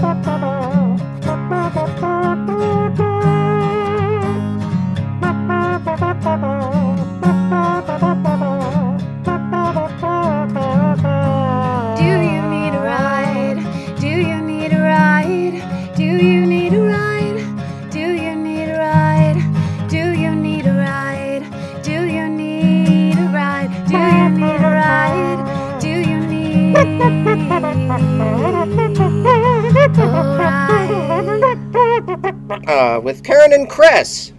Do you need a ride? Do you need a ride? Do you need a Bye. Uh, with Karen and Chris.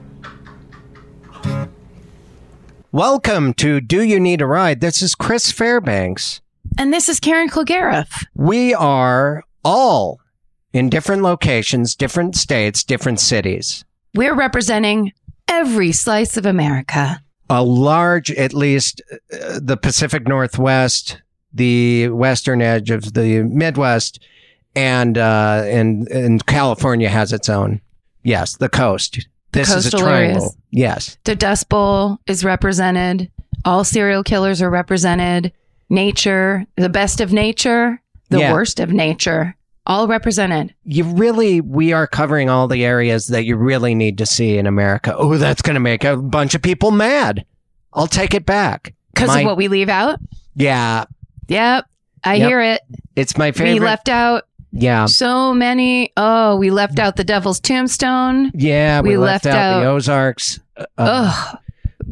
Welcome to Do You Need a Ride? This is Chris Fairbanks. And this is Karen Kilgariff. We are all in different locations, different states, different cities. We're representing every slice of America. A large, at least uh, the Pacific Northwest, the western edge of the Midwest, and uh, and and California has its own. Yes, the coast. This is a triangle. areas. Yes. The Dust Bowl is represented. All serial killers are represented. Nature, the best of nature, the Yeah. worst of nature, all represented. you really we are covering all the areas that you really need to see in America. Oh, that's going to make a bunch of people mad. I'll take it back. Because My- of what we leave out. Yeah, Yep. I Yep. hear it. it's my favorite. We left out yeah, so many. Oh, we left out the Devil's Tombstone. yeah. We, we left, left out, the Ozarks. Uh, Ugh.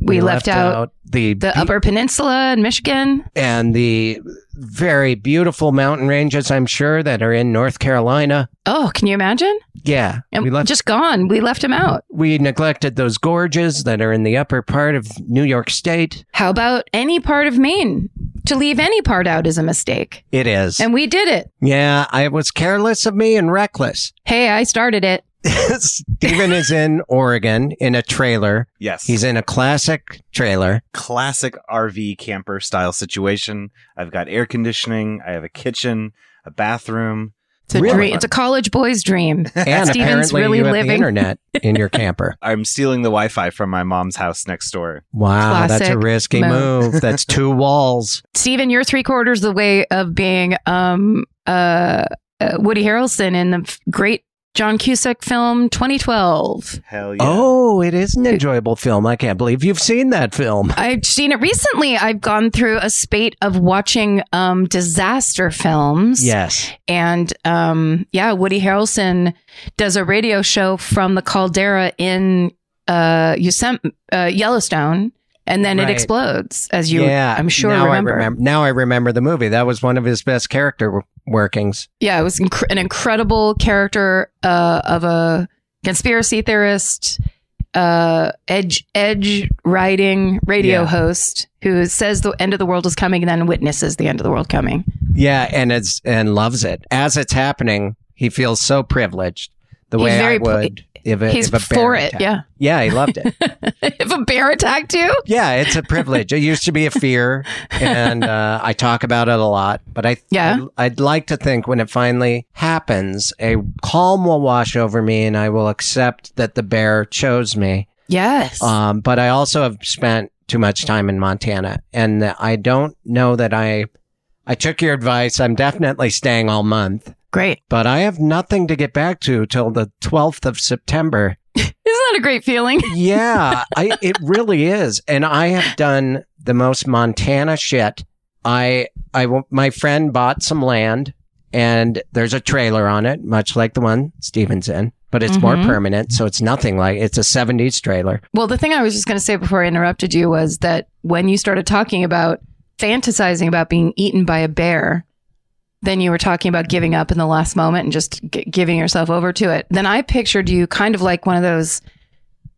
We, left, out, the the Upper Peninsula in Michigan. and the very beautiful mountain ranges. I'm sure that are in North Carolina. Oh, can you imagine? Yeah, And we left. just gone. We left them out. we neglected those gorges that are in the upper part of New York State. How about any part of Maine? To leave any part out is a mistake. It is. And we did it. yeah, I was careless of me and reckless. Hey, I started it. Steven is in Oregon in a trailer. Yes. He's in a classic trailer. classic RV camper style situation. I've got air conditioning, I have a kitchen, a bathroom. It's a Really? dream. It's a college boy's dream. And Steven's apparently really you have the living. internet in your camper. I'm stealing the Wi-Fi from my mom's house next door. Wow, that's a risky move. move. That's two walls. Steven, you're three quarters the way of being um uh, uh Woody Harrelson in the f- great John Cusack film 2012. Hell yeah. Oh, it is an enjoyable film. I can't believe you've seen that film. I've seen it recently. I've gone through a spate of watching um disaster films. Yes. And um, yeah, Woody Harrelson does a radio show from the caldera in uh, Yosem- uh, Yellowstone, and then Right. it explodes, as you, yeah, I'm sure, now remember. I remember. Now I remember the movie. That was one of his best character workings. Yeah, it was inc- an incredible character uh, of a conspiracy theorist, uh, edge edge riding radio Yeah. host who says the end of the world is coming and then witnesses the end of the world coming. Yeah, and it's and loves it as it's happening. He feels so privileged. The He's way very I would. If a, He's if a bear for it. attacked. Yeah. Yeah, he loved it. if a bear attacked you, yeah, it's a privilege. It used to be a fear, and uh, I talk about it a lot. But I, Yeah. I'd, I'd like to think when it finally happens, a calm will wash over me, and I will accept that the bear chose me. yes. Um, but I also have spent too much time in Montana, and I don't know that I. I took your advice. I'm definitely staying all month. Great. but I have nothing to get back to till the 12th of September. Isn't that a great feeling? Yeah, I, it really is. And I have done the most Montana shit. I, I, my friend bought some land and there's a trailer on it, much like the one Steven's in, but it's more Mhm. permanent. So it's nothing like, it's a 70s trailer. Well, the thing I was just going to say before I interrupted you was that when you started talking about fantasizing about being eaten by a bear, then you were talking about giving up in the last moment and just g- giving yourself over to it. Then I pictured you kind of like one of those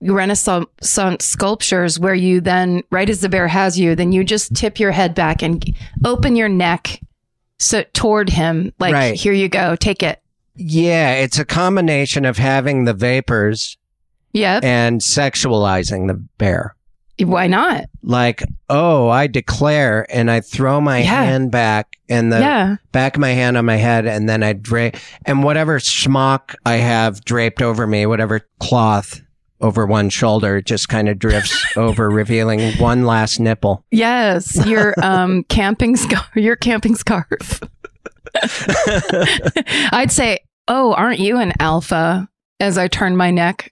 Renaissance sculptures where you then, right as the bear has you, then you just tip your head back and open your neck so toward him, like Right. here you go, take it. Yeah, it's a combination of having the vapors Yep. and sexualizing the bear. Why not? Like, oh, I declare, and I throw my Yeah. hand back and the yeah. back of my hand on my head, and then I drape, and whatever smock I have draped over me, whatever cloth over one shoulder, just kind of drifts over, revealing one last nipple. Yes, your um camping scarf. your camping scarf. I'd say, "Oh, aren't you an alpha?" As I turn my neck.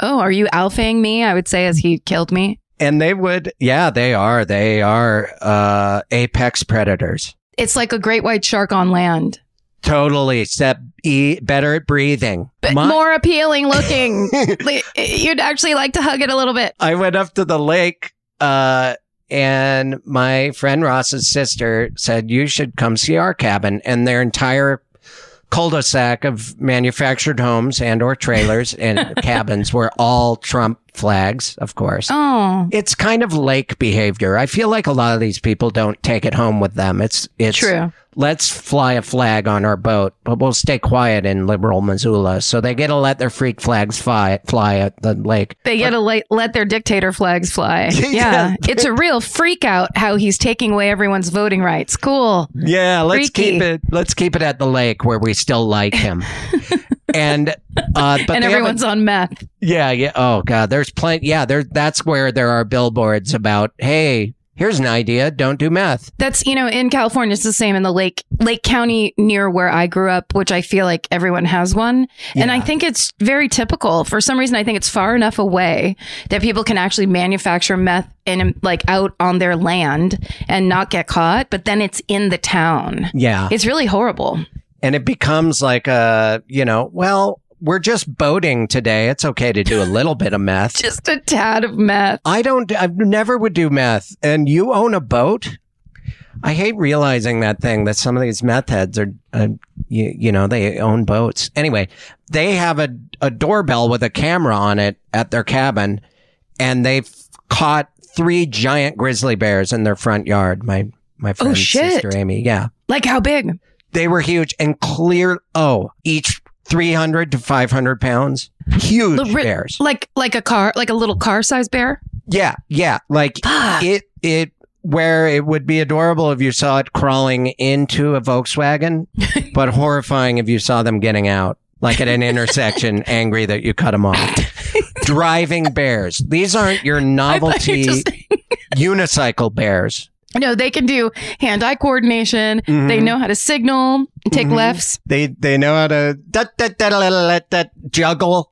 Oh, are you alphaing me? I would say as he killed me. And they would, yeah, they are. They are uh, apex predators. It's like a great white shark on land, Totally, except e- better at breathing. but My- more appealing looking. You'd actually like to hug it a little bit. I went up to the lake, uh, and my friend Ross's sister said, You should come see our cabin. And their entire cul-de-sac of manufactured homes and or trailers and cabins were all Trump flags, of course. Oh, It's kind of lake behavior. I feel like a lot of these people don't take it home with them. It's it's true. let's fly a flag on our boat, but we'll stay quiet in liberal Missoula. So they get to let their freak flags fly fly at the lake. They get to let, let their dictator flags fly. Yeah. Yeah. It's a real freak out how he's taking away everyone's voting rights. Cool. Yeah, let's Freaky. keep it. Let's keep it at the lake where we still like him. and uh, but and everyone's on meth. yeah, yeah. Oh god, there's plenty. Yeah, there. That's where there are billboards about. Hey, here's an idea. Don't do meth. That's you know in California it's the same in the Lake Lake County near where I grew up, which I feel like everyone has one, and I think it's very typical. For some reason, I think it's far enough away that people can actually manufacture meth in like out on their land and not get caught, but then it's in the town. Yeah, It's really horrible. And it becomes like a you know. Well, we're just boating today. It's okay to do a little bit of meth. Just a tad of meth. I don't. I never would do meth. And you own a boat. I hate realizing that thing that some of these meth heads are, uh, you, you know, they own boats. Anyway, they have a, a doorbell with a camera on it at their cabin, and they've caught three giant grizzly bears in their front yard. My my friend's shit. sister Amy. Yeah, Like how big? They were huge and clear. Oh, each three hundred to five hundred pounds. Huge bears. Like like a car, like a little car size bear. Yeah, yeah. Like Fuck. it it where it would be adorable if you saw it crawling into a Volkswagen, but horrifying if you saw them getting out, like at an intersection, angry that you cut them off. Driving bears. These aren't your I thought you were novelty unicycle bears. No, they can do hand-eye coordination. Mhm. They know how to signal, take Mhm. lefts. They they know how to da, da, juggle,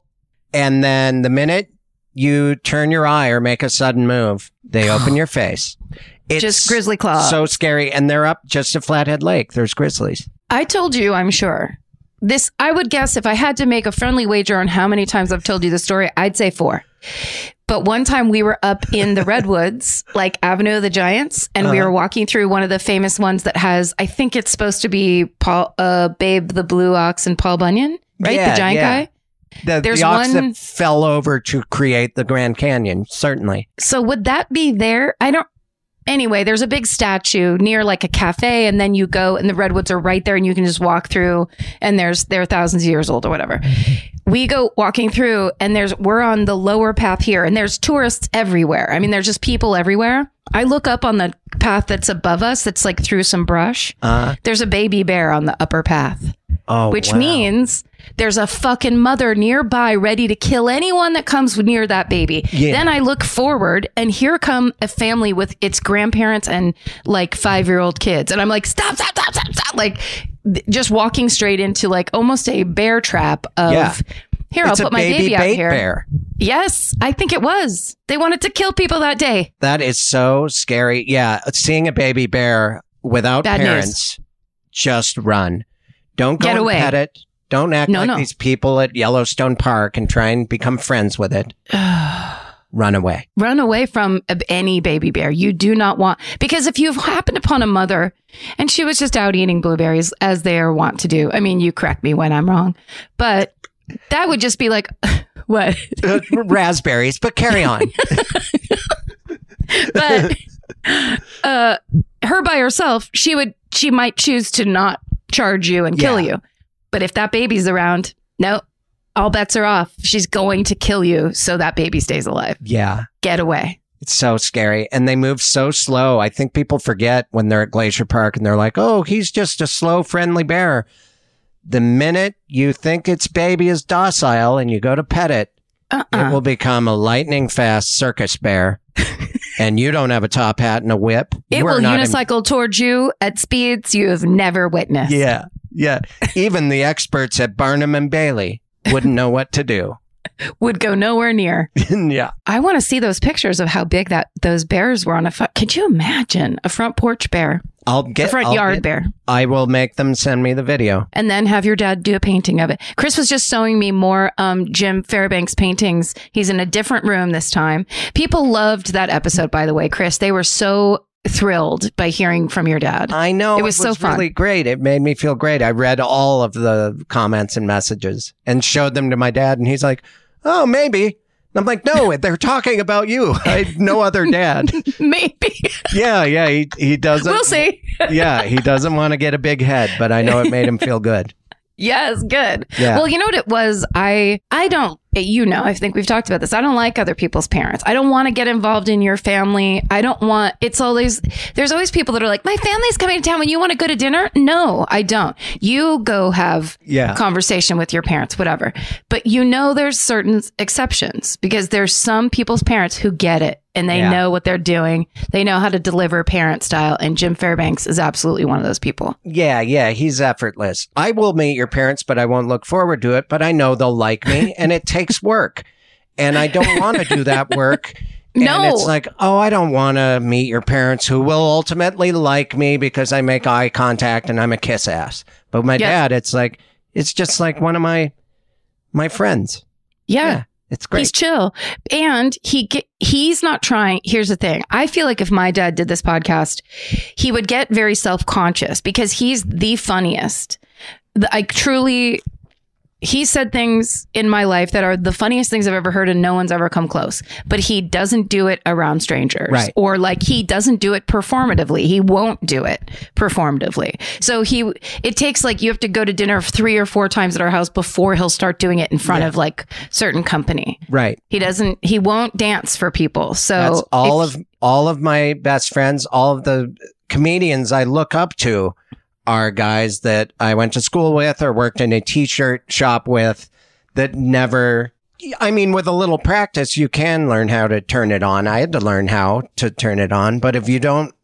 and then the minute you turn your eye or make a sudden move, they open your face. It's Just grizzly claw. So scary, and they're up just at Flathead Lake. There's grizzlies. I told you, I'm sure. This, I would guess if I had to make a friendly wager on how many times I've told you the story, I'd say four. But one time we were up in the redwoods, like Avenue of the Giants, and we Uh-huh. were walking through one of the famous ones that has, I think it's supposed to be Paul, uh, Babe the Blue Ox and Paul Bunyan, right? Yeah, the giant yeah. guy. The, There's the ox one- that fell over to create the Grand Canyon, certainly. So would that be there? I don't. Anyway, there's a big statue near like a cafe, and then you go, and the redwoods are right there, and you can just walk through, and there's they're thousands of years old or whatever. We go walking through, and there's we're on the lower path here, and there's tourists everywhere. I mean, there's just people everywhere. I look up on the path that's above us, that's like through some brush. Uh, There's a baby bear on the upper path, oh, which wow. means there's a fucking mother nearby ready to kill anyone that comes near that baby. Yeah. Then I look forward and here come a family with its grandparents and like five year old kids. And I'm like, stop, stop, stop, stop, stop. Like th- just walking straight into like almost a bear trap of Yeah. here, it's I'll put my baby baby out here. bear. Yes, I think it was. They wanted to kill people that day. That is so scary. Yeah, seeing a baby bear without Bad news. parents, just run. Don't go Get away. pet it. Don't act No, like no. these people at Yellowstone Park and try and become friends with it. Run away. Run away from any baby bear. You do not want, because if you've happened upon a mother and she was just out eating blueberries as they are wont to do, I mean, you correct me when I'm wrong, but that would just be like, what? Uh, raspberries, but carry on. but uh, her by herself, she would, she might choose to not charge you and kill Yeah. you. But if that baby's around, no, all bets are off. She's going to kill you so that baby stays alive. yeah. Get away. It's so scary. And they move so slow. I think people forget when they're at Glacier Park and they're like, oh, he's just a slow, friendly bear. The minute you think its baby is docile and you go to pet it, Uh-uh. it will become a lightning fast circus bear. and you don't have a top hat and a whip. It You will in- unicycle towards you at speeds you have never witnessed. yeah. Yeah. Even the experts at Barnum and Bailey wouldn't know what to do. Would go nowhere near. yeah. I want to see those pictures of how big that those bears were on a. Fu- Could you imagine a front porch bear, I'll get a front I'll yard get- bear, I will make them send me the video. and then have your dad do a painting of it? Chris was just showing me more um, Jim Fairbanks paintings. He's in a different room this time. People loved that episode, by the way, Chris. They were so thrilled by hearing from your dad. I know It was so fun. really great. It made me feel great. I read all of the comments and messages and showed them to my dad, and he's like, "Oh, maybe." And I'm like, "No, they're talking about you. I no other dad." Maybe yeah, yeah. He he doesn't. we'll see. yeah, he doesn't want to get a big head, but I know it made him feel good. Yes, good. Yeah. Well, you know what it was? I I don't you know, I think we've talked about this. I don't like other people's parents. I don't want to get involved in your family. I don't want it's always there's always people that are like, "My family's coming to town when you want to go to dinner?" No, I don't. You go have Yeah. conversation with your parents, whatever. But you know there's certain exceptions because there's some people's parents who get it and they Yeah. know what they're doing. They know how to deliver parent style and Jim Fairbanks is absolutely one of those people. Yeah, yeah, he's effortless. I will meet your parents, but I won't look forward to it. But I know they'll like me, and it takes work, and I don't want to do that work. And No. it's like, oh, I don't want to meet your parents who will ultimately like me because I make eye contact and I'm a kiss ass. But my Yeah. dad, it's like, it's just like one of my my friends. yeah. It's great. He's chill, and he he's not trying. Here's the thing: I feel like if my dad did this podcast, he would get very self conscious because he's the funniest. I truly, he said things in my life that are the funniest things I've ever heard, and no one's ever come close. But he doesn't do it around strangers, Right. Or like he doesn't do it performatively. He won't do it performatively. So he, it takes like you have to go to dinner three or four times at our house before he'll start doing it in front of like certain company. right. He doesn't. He won't dance for people. So That's all if- of all of my best friends, all of the comedians I look up to are guys that I went to school with or worked in a t-shirt shop with that never I mean with a little practice you can learn how to turn it on. I had to learn how to turn it on, but if you don't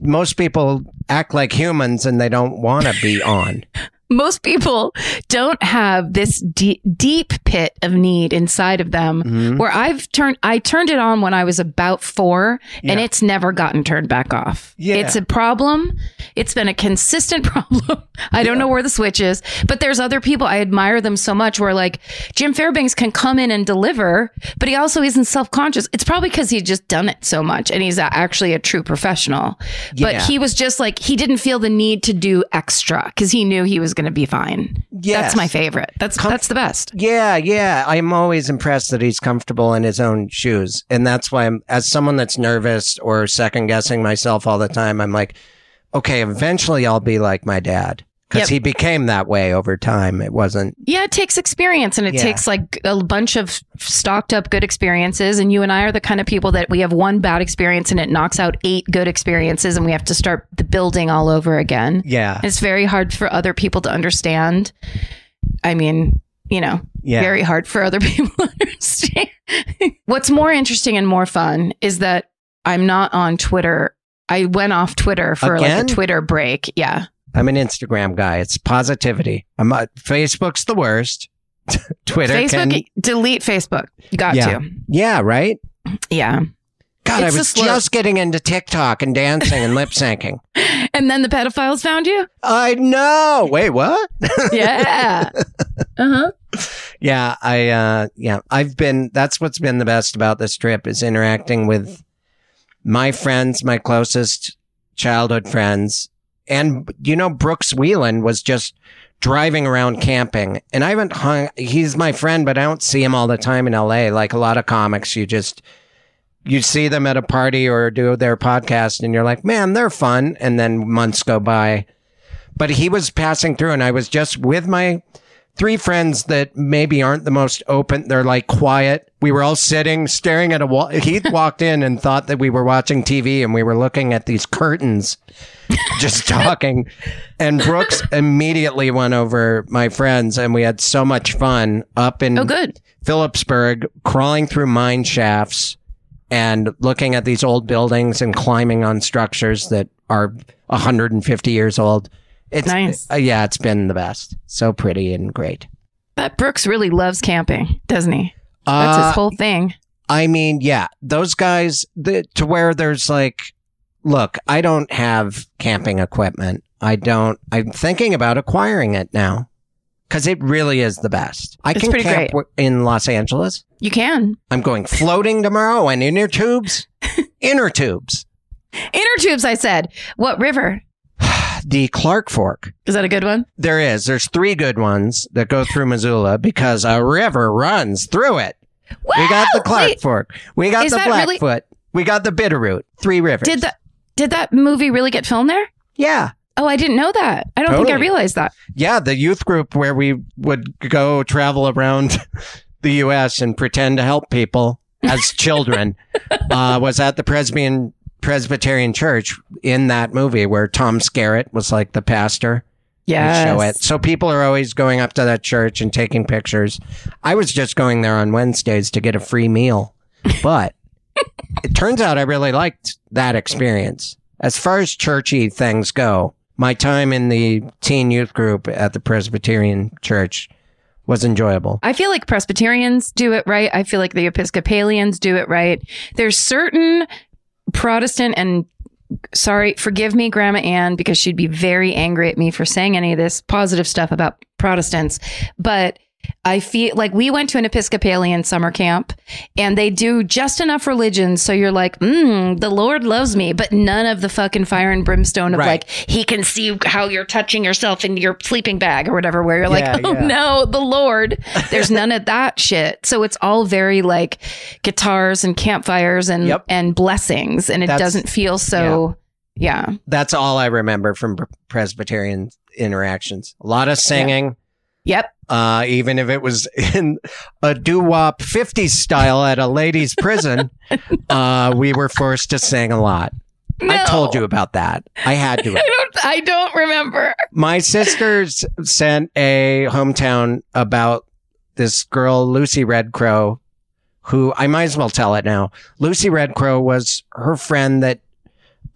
most people act like humans and they don't want to be on. most people don't have this de- deep pit of need inside of them. Mhm. Where I've turned, I turned it on when I was about four, and it's never gotten turned back off. Yeah. It's a problem. It's been a consistent problem. I don't know where the switch is, but there's other people I admire them so much. Where like Jim Fairbanks can come in and deliver, but he also isn't self conscious. It's probably because he's just done it so much, and he's actually a true professional. But he was just like he didn't feel the need to do extra because he knew he was going to be fine. Yes. That's my favorite. That's that's the best. Yeah, yeah. I'm always impressed that he's comfortable in his own shoes. And that's why I'm, as someone that's nervous or second guessing myself all the time, I'm like, okay, eventually I'll be like my dad. Cause Yep. he became that way over time. It wasn't, Yeah, it takes experience and it Yeah. takes like a bunch of stocked up good experiences. And you and I are the kind of people that we have one bad experience and it knocks out eight good experiences and we have to start the building all over again. yeah. It's very hard for other people to understand. I mean, you know, Yeah. very hard for other people to understand. What's more interesting and more fun is that I'm not on Twitter. I went off Twitter for like a Twitter break. Yeah. I'm an Instagram guy. It's positivity. I'm uh, Facebook's the worst. Twitter Facebook, can, delete Facebook. You got Yeah. to. yeah, right. Yeah. God, It's I a was just getting into TikTok and dancing and lip syncing. And then the pedophiles found you? I know. Wait, what? Yeah. Uh huh. Yeah, I uh yeah, I've been that's what's been the best about this trip is interacting with my friends, my closest childhood friends. And you know Brooks Wheelan was just driving around camping. And I haven't hung he's my friend, but I don't see him all the time in LA like a lot of comics you just you see them at a party or do their podcast and you're like, "Man, they're fun." And then months go by. But he was passing through and I was just with my three friends that maybe aren't the most open. They're like quiet. We were all sitting, staring at a wall. He walked in and thought that we were watching TV and we were looking at these curtains, just talking. And Brooks immediately went over my friends and we had so much fun up in oh, good. Philipsburg, crawling through mine shafts and looking at these old buildings and climbing on structures that are 150 years old. It's Nice. uh, yeah, it's been the best. So pretty and great. But Brooks really loves camping, doesn't he? That's Uh, his whole thing. I mean, yeah, those guys the, to where there's like, look, I don't have camping equipment. I don't. I'm thinking about acquiring it now because it really is the best. I It's can camp great. w- in Los Angeles. You can. I'm going floating tomorrow and inner tubes, inner tubes. Inner tubes, I said. What river? The Clark Fork. Is that a good one? There is. There's three good ones that go through Missoula because a river runs through it. We got the Clark Wait, Fork. We got the that really- Blackfoot. We got the Bitterroot. Three rivers. Did that did that movie really get filmed there? Yeah. Oh, I didn't know that. I don't think I realized that. Yeah. The youth group where we would go travel around the U.S. and pretend to help people as children uh, was at the Presbyterian Presbyterian Church in that movie where Tom Skerritt was like the pastor. Yeah. show it. So people are always going up to that church and taking pictures. I was just going there on Wednesdays to get a free meal, but it turns out I really liked that experience. As far as churchy things go, my time in the teen youth group at the Presbyterian church was enjoyable. I feel like Presbyterians do it right. I feel like the Episcopalians do it right. There's certain Protestant and sorry, forgive me, Grandma Ann, because she'd be very angry at me for saying any of this positive stuff about Protestants. But I feel like we went to an Episcopalian summer camp and they do just enough religion. So you're like, mm, the Lord loves me, but none of the fucking fire and brimstone of Right. like, he can see how you're touching yourself in your sleeping bag or whatever, where you're Yeah, like, oh yeah. no, the Lord. There's none of that shit. So it's all very like guitars and campfires and, Yep. and blessings. And it That's- doesn't feel so, yeah. That's all I remember from Presbyterian interactions. A lot of singing. Yep. Uh, even if it was in a doo-wop 50s style at a ladies' prison, uh, we were forced to sing a lot. I told you about that. I had to. I don't, I don't remember. My sisters sent a hometown about this girl, Lucy Red Crow, who I might as well tell it now. Lucy Red Crow was her friend that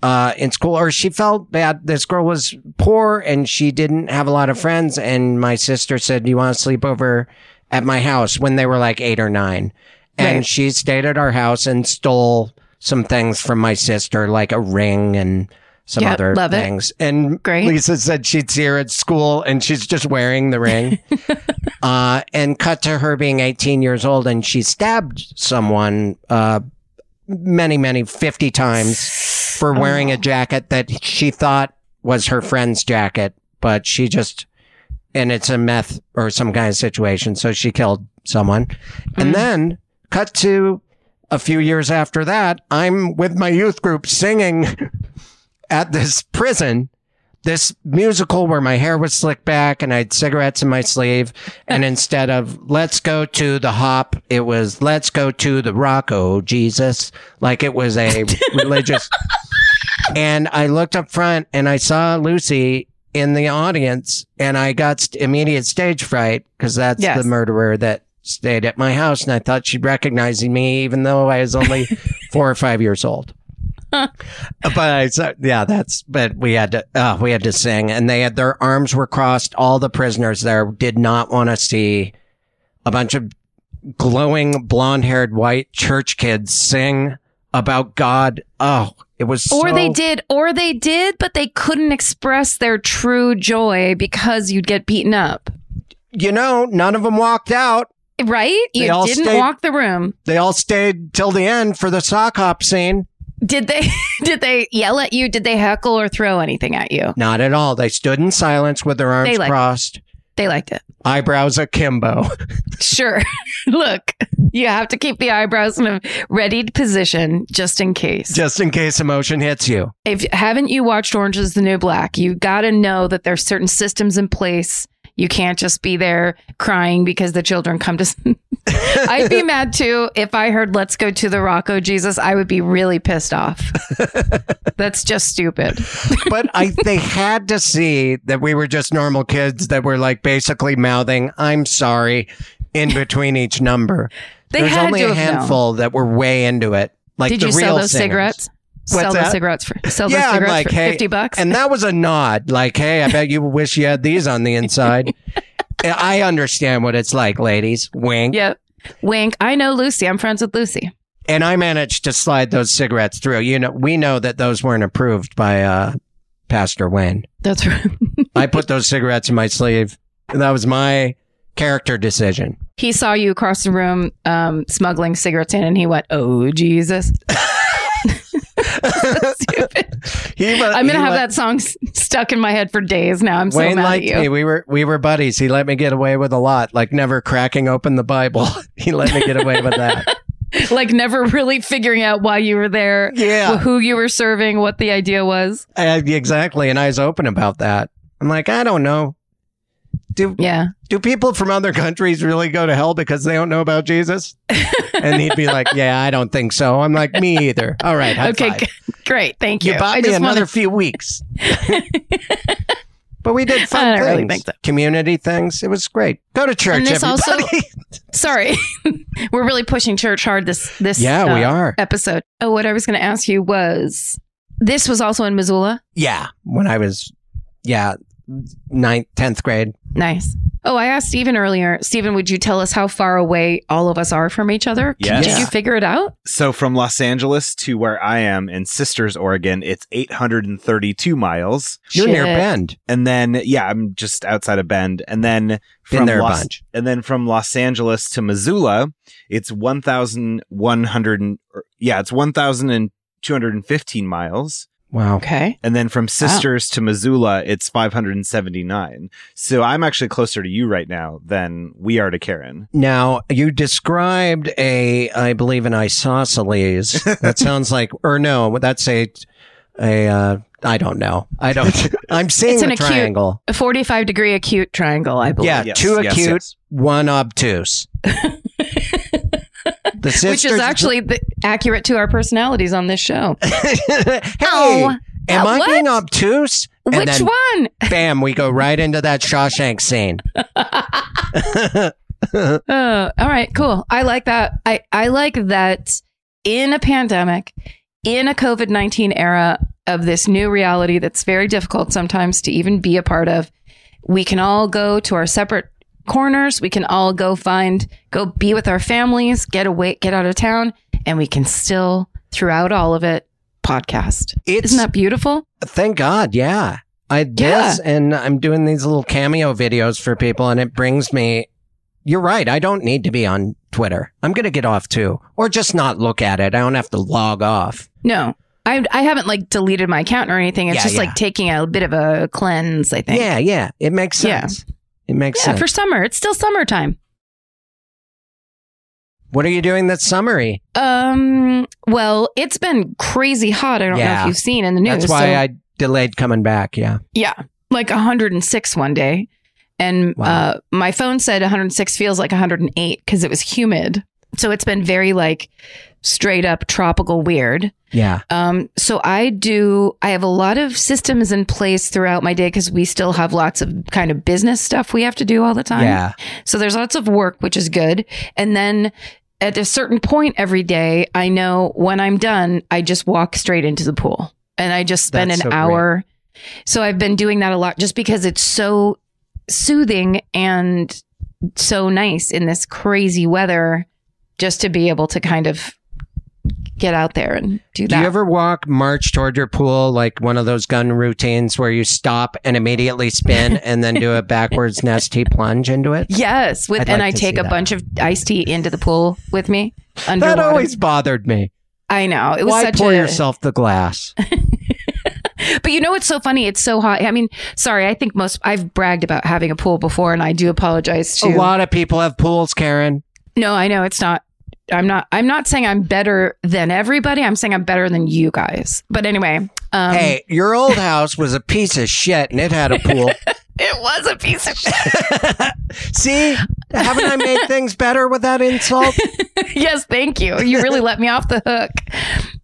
uh, in school, or she felt bad. This girl was poor and she didn't have a lot of friends. And my sister said, Do you want to sleep over at my house when they were like eight or nine? And Right. she stayed at our house and stole some things from my sister, like a ring and some Yep, other love it. things. And Great. Lisa said she'd see her at school and she's just wearing the ring. uh, and cut to her being 18 years old and she stabbed someone uh, many, many, 50 times for oh, wearing a jacket that she thought was her friend's jacket, but she just, and it's a meth or some kind of situation. So she killed someone. And mm-hmm. then cut to a few years after that, I'm with my youth group singing at this prison, this musical where my hair was slicked back and I had cigarettes in my sleeve. And instead of let's go to the hop, it was let's go to the rock. Oh, Jesus. Like it was a religious. and I looked up front and I saw Lucy in the audience, and I got immediate stage fright because that's Yes. the murderer that stayed at my house, and I thought she'd recognize me, even though I was only four or five years old. but I so, yeah, that's but we had to uh, we had to sing, and they had their arms were crossed. All the prisoners there did not want to see a bunch of glowing blonde haired white church kids sing about God. Oh, it was Or so- they did, or they did, but they couldn't express their true joy because you'd get beaten up. You know, none of them walked out. Right? They You all didn't stayed- walk the room. They all stayed till the end for the sock hop scene. Did they did they yell at you? Did they heckle or throw anything at you? Not at all. They stood in silence with their arms They like- crossed, They liked it. eyebrows akimbo. Sure. Look, you have to keep the eyebrows in a readied position just in case. just in case emotion hits you. if haven't you watched Orange is the New Black, you got to know that there's certain systems in place. You can't just be there crying because the children come to. I'd be mad too if I heard "Let's go to the Rocco oh Jesus." I would be really pissed off. That's just stupid. but I they had to see that we were just normal kids that were like basically mouthing "I'm sorry" in between each number. They There's only a have known. handful that were way into it. Like Did the you real sell those singers. cigarettes? What's sell that? those cigarettes for sell Yeah, cigarettes like, for hey, fifty bucks. And that was a nod, like, "Hey, I bet you wish you had these on the inside." I understand what it's like, ladies. Wink. yep. Wink. I know Lucy. I'm friends with Lucy. And I managed to slide those cigarettes through. You know, we know that those weren't approved by uh, Pastor Wayne. That's right. I put those cigarettes in my sleeve. That was my character decision. he saw you across the room um, smuggling cigarettes in, and he went, "Oh Jesus." Stupid. He, I'm gonna have that song s- stuck in my head for days now. I'm so Wayne mad at liked you. me. We were we were buddies. He let me get away with a lot, like never cracking open the Bible. he let me get away with that. Like never really figuring out why you were there, Yeah, who you were serving, what the idea was. Uh, exactly. And I was open about that. I'm like, I don't know. Do Yeah, do people from other countries really go to hell because they don't know about Jesus? And he'd be like, Yeah, I don't think so. I'm like, Me either. All right. okay, g- great, thank you. You bought I me another wanted- few weeks. but we did fun I things. really so. Community things. It was great. Go to church, And this also- everybody. Sorry, we're really pushing church hard this this Yeah, we uh, are. episode. Oh, what I was going to ask you was, this was also in Missoula. yeah. When I was, yeah, ninth, tenth grade. Nice. Oh, I asked Stephen earlier. Stephen, would you tell us how far away all of us are from each other? Yes. Did you figure it out? So from Los Angeles to where I am in Sisters, Oregon, it's 832 miles. You're near Bend. And then, yeah, I'm just outside of Bend. And then from Been there a Los, bunch. and then from Los Angeles to Missoula, it's 1,100, and- er, yeah, it's 1,215 miles. Wow. Okay. And then from Sisters to Missoula, it's 579. So I'm actually closer to you right now than we are to Karen. Now you described a, I believe, an isosceles. that sounds like, or no, that's a, a, uh, I don't know. I don't. I'm seeing It's a an acute- triangle. A 45 degree acute triangle, I believe. Yeah, Yes, two yes, acute, yes. one obtuse. sisters, Which is actually the, accurate to our personalities on this show. hey, Oh, am I what? being obtuse? And Which then, one? Bam, we go right into that Shawshank scene. Uh, all right, cool. I like that. I, I like that in a pandemic, in a COVID 19 era of this new reality that's very difficult sometimes to even be a part of, we can all go to our separate corners. We can all go find, go be with our families, get away, get out of town, and we can still, throughout all of it, podcast. It's Isn't that beautiful? thank God, yeah. I this Yeah. and I'm doing these little cameo videos for people, and it brings me. You're right. I don't need to be on Twitter. I'm gonna get off too, or just not look at it. I don't have to log off. No. I, I haven't like deleted my account or anything. It's Yeah, just yeah. like taking a bit of a cleanse, I think. Yeah, yeah. It makes sense. It makes Yeah, sense. for summer. It's still summertime. what are you doing that's summery? Um, well, it's been crazy hot. I don't know if you've seen in the news. That's why So, I delayed coming back. Yeah. yeah, like 106 one day. And Wow. uh, my phone said 106 feels like 108 because it was humid. So it's been very like straight up tropical weird. Yeah. Um, so I do, I have a lot of systems in place throughout my day because we still have lots of kind of business stuff we have to do all the time. Yeah. So there's lots of work, which is good. And then at a certain point every day, I know when I'm done, I just walk straight into the pool and I just spend That's an so hour. So I've been doing that a lot just because it's so soothing and so nice in this crazy weather just to be able to kind of get out there and do that. Do you ever walk, march toward your pool like one of those gun routines where you stop and immediately spin and then do a backwards Nestea plunge into it? Yes, with I'd and like I take a that. bunch of iced tea into the pool with me. That always bothered me. I know it was Why such pour a. yourself the glass? But you know what's so funny? It's so hot. I mean, sorry. I think most I've bragged about having a pool before, and I do apologize to A lot of people have pools, Karen. No, I know it's not. I'm not. I'm not saying I'm better than everybody. I'm saying I'm better than you guys. But anyway, um, hey, your old house was a piece of shit and it had a pool. it was a piece of shit. See? Haven't I made things better with that insult? yes, thank you. You really let me off the hook.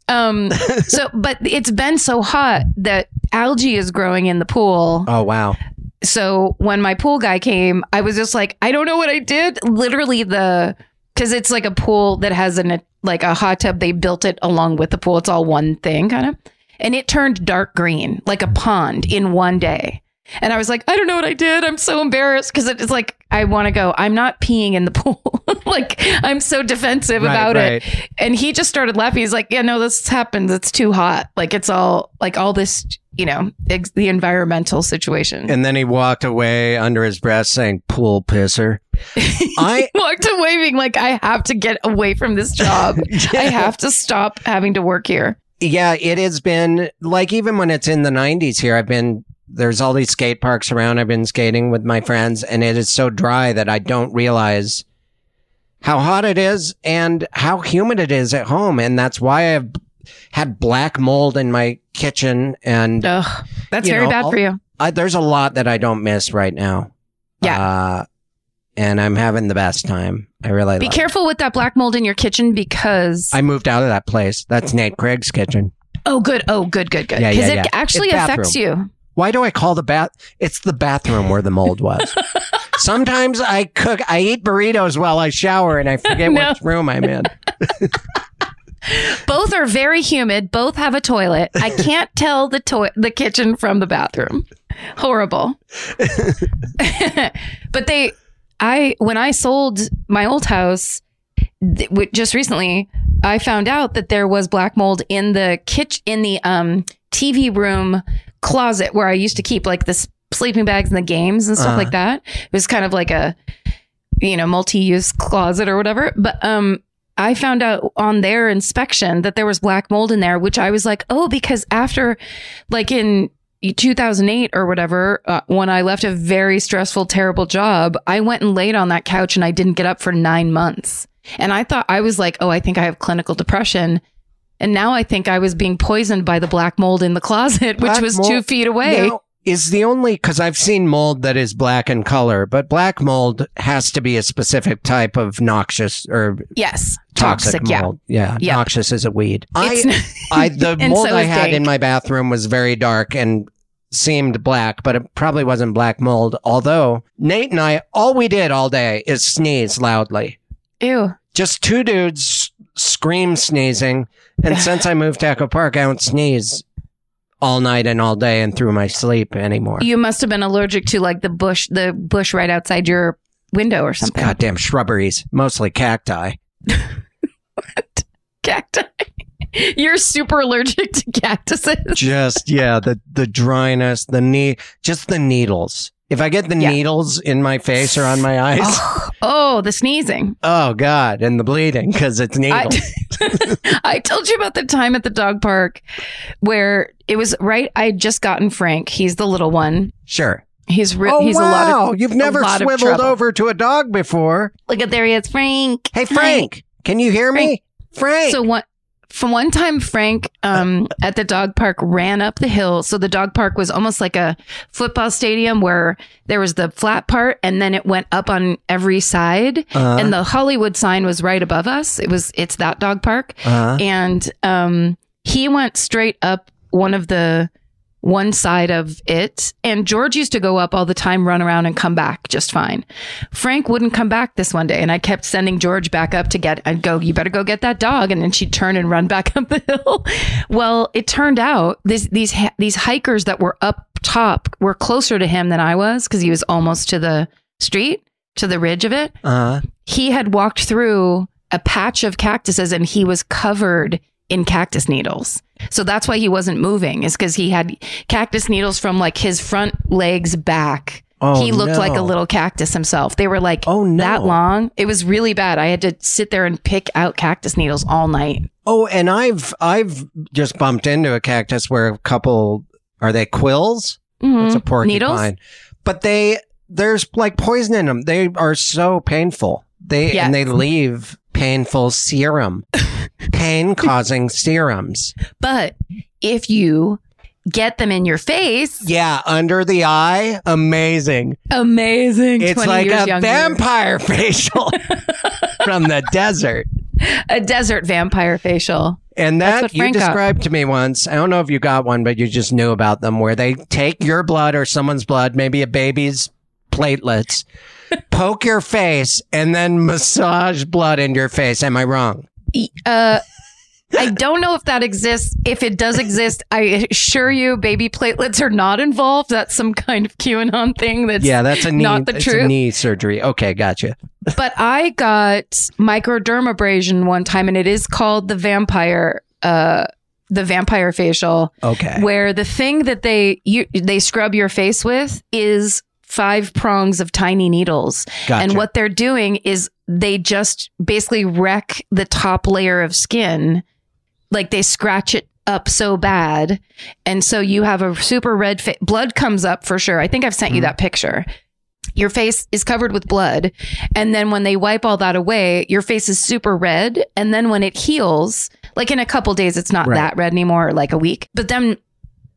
Um, so, but it's been so hot that algae is growing in the pool. Oh, wow. So when my pool guy came, I was just like, I don't know what I did. Literally the because it's like a pool that has an like a hot tub. They built it along with the pool. It's all one thing, kind of, and it turned dark green like a pond in one day. And I was like, I don't know what I did. I'm so embarrassed because it's like I want to go. I'm not peeing in the pool. like I'm so defensive Right, about right. it. And he just started laughing. He's like, Yeah, no, this happens. It's too hot. Like it's all like all this, you know, ex- the environmental situation. And then he walked away under his breath saying, pool pisser. I, walked away being like, I have to get away from this job. I have to stop having to work here. yeah, it has been like even when it's in the 90s here, I've been, there's all these skate parks around. I've been skating with my friends and it is so dry that I don't realize how hot it is and how humid it is at home. And that's why I've had black mold in my kitchen and Ugh, that's very know, bad I'll- for you. I, there's a lot that I don't miss right now. Yeah. Uh, and I'm having the best time. I really Be careful with that black mold in your kitchen because. I moved out of that place. That's Nate Craig's kitchen. oh, good. Oh, good, good, good. Yeah, Because yeah, it yeah. actually affects you. Why do I call the bath? It's the bathroom where the mold was. Sometimes I cook, I eat burritos while I shower and I forget No. which room I'm in. Both are very humid. Both have a toilet. I can't tell the to- the kitchen from the bathroom. Horrible. but they, I when I sold my old house, th- w- just recently, I found out that there was black mold in the kitchen in the um TV room closet where I used to keep like the s- sleeping bags and the games and stuff Uh-huh. like that. It was kind of like a you know multi-use closet or whatever. But um I found out on their inspection that there was black mold in there, which I was like, oh, because after, like in 2008 or whatever, uh, when I left a very stressful, terrible job, I went and laid on that couch and I didn't get up for nine months. And I thought I was like, oh, I think I have clinical depression. And now I think I was being poisoned by the black mold in the closet, which was mold- two feet away. Now, is the only, cause I've seen mold that is black in color, but black mold has to be a specific type of noxious or yes. toxic, Toxic. yeah. mold. Yeah. Yeah. Noxious is a weed. It's I, I, the mold so I had in my bathroom was very dark and seemed black, but it probably wasn't black mold. Although Nate and I, all we did all day is sneeze loudly. Ew. Just two dudes scream sneezing. And since I moved to Echo Park, I don't sneeze all night and all day and through my sleep anymore. You must have been allergic to like the bush, the bush right outside your window or It's something. goddamn shrubberies, mostly cacti. Cacti. You're super allergic to cactuses. Just yeah, the the dryness, the knee, just the needles. If I get the Yeah. needles in my face or on my eyes, oh, Oh, the sneezing. Oh, God, and the bleeding because it's needles. I told you about the time at the dog park where it was right. I had just gotten Frank. He's the little one. sure. He's re- oh he's wow, a lot of. you've never swiveled over to a dog before. Look at there he is, Frank. Hey Hi. Frank, can you hear me? Frank. So what? From one time, Frank um, at the dog park ran up the hill. So the dog park was almost like a football stadium where there was the flat part and then it went up on every side. Uh-huh. And the Hollywood sign was right above us. It was, it's that dog park. Uh-huh. And um, he went straight up one of the one side of it. And George used to go up all the time, run around and come back just fine. Frank wouldn't come back this one day. And I kept sending George back up to get and go, you better go get that dog. And then she'd turn and run back up the hill. well, it turned out this, these, these hikers that were up top were closer to him than I was because he was almost to the street, to the ridge of it Uh-huh. he had walked through a patch of cactuses and he was covered in cactus needles. So that's why he wasn't moving, is because he had cactus needles from like his front legs back. Oh, he looked like a little cactus himself. They were like Oh, no. that long. It was really bad. I had to sit there and pick out cactus needles all night. Oh, and I've I've just bumped into a cactus where a couple are they quills? Mm-hmm. It's a porcupine. Needles? But they there's like poison in them. They are so painful. They Yeah. and they leave painful serum, pain causing serums. But if you get them in your face, Yeah, under the eye, amazing. amazing. It's like a younger. vampire facial from the desert. a desert vampire facial. And that you Frank got. described to me once. I don't know if you got one, but you just knew about them where they take your blood or someone's blood, maybe a baby's platelets, poke your face, and then massage blood in your face. Am I wrong? Uh, I don't know if that exists. If it does exist, I assure you, baby platelets are not involved. That's some kind of QAnon thing. That's Yeah, that's a knee, not the it's a truth. knee surgery. Okay, gotcha. But I got microdermabrasion one time, and it is called the vampire, uh, the vampire facial, Okay. where the thing that they you they scrub your face with is five prongs of tiny needles. Gotcha. And what they're doing is they just basically wreck the top layer of skin. Like they scratch it up so bad. And so you have a super red face. Blood comes up for sure. I think I've sent you mm-hmm. that picture. Your face is covered with blood. And then when they wipe all that away, your face is super red. And then when it heals, like in a couple days, it's not Right. that red anymore, like a week. But then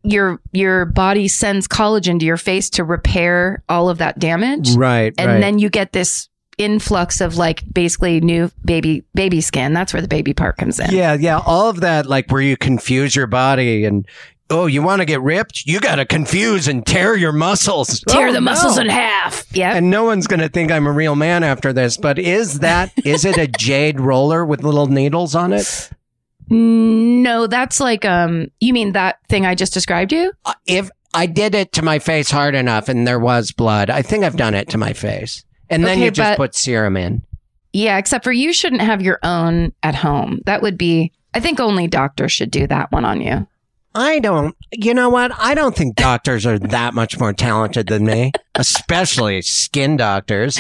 your your body sends collagen to your face to repair all of that damage right, and right. then you get this influx of like basically new baby baby skin that's where the baby part comes in yeah, yeah, all of that, like where you confuse your body and oh, you want to get ripped? You got to confuse and tear your muscles. tear Oh, the muscles in half yeah And no one's going to think I'm a real man after this, but is that, is it a jade roller with little needles on it? No that's like um you mean that thing i just described you Uh, If I did it to my face hard enough and there was blood, I think I've done it to my face. And then Okay, you just but- put serum in. yeah except for you shouldn't have your own at home that would be i think only doctors should do that one on you I don't, you know what? I don't think doctors are that much more talented than me, especially skin doctors.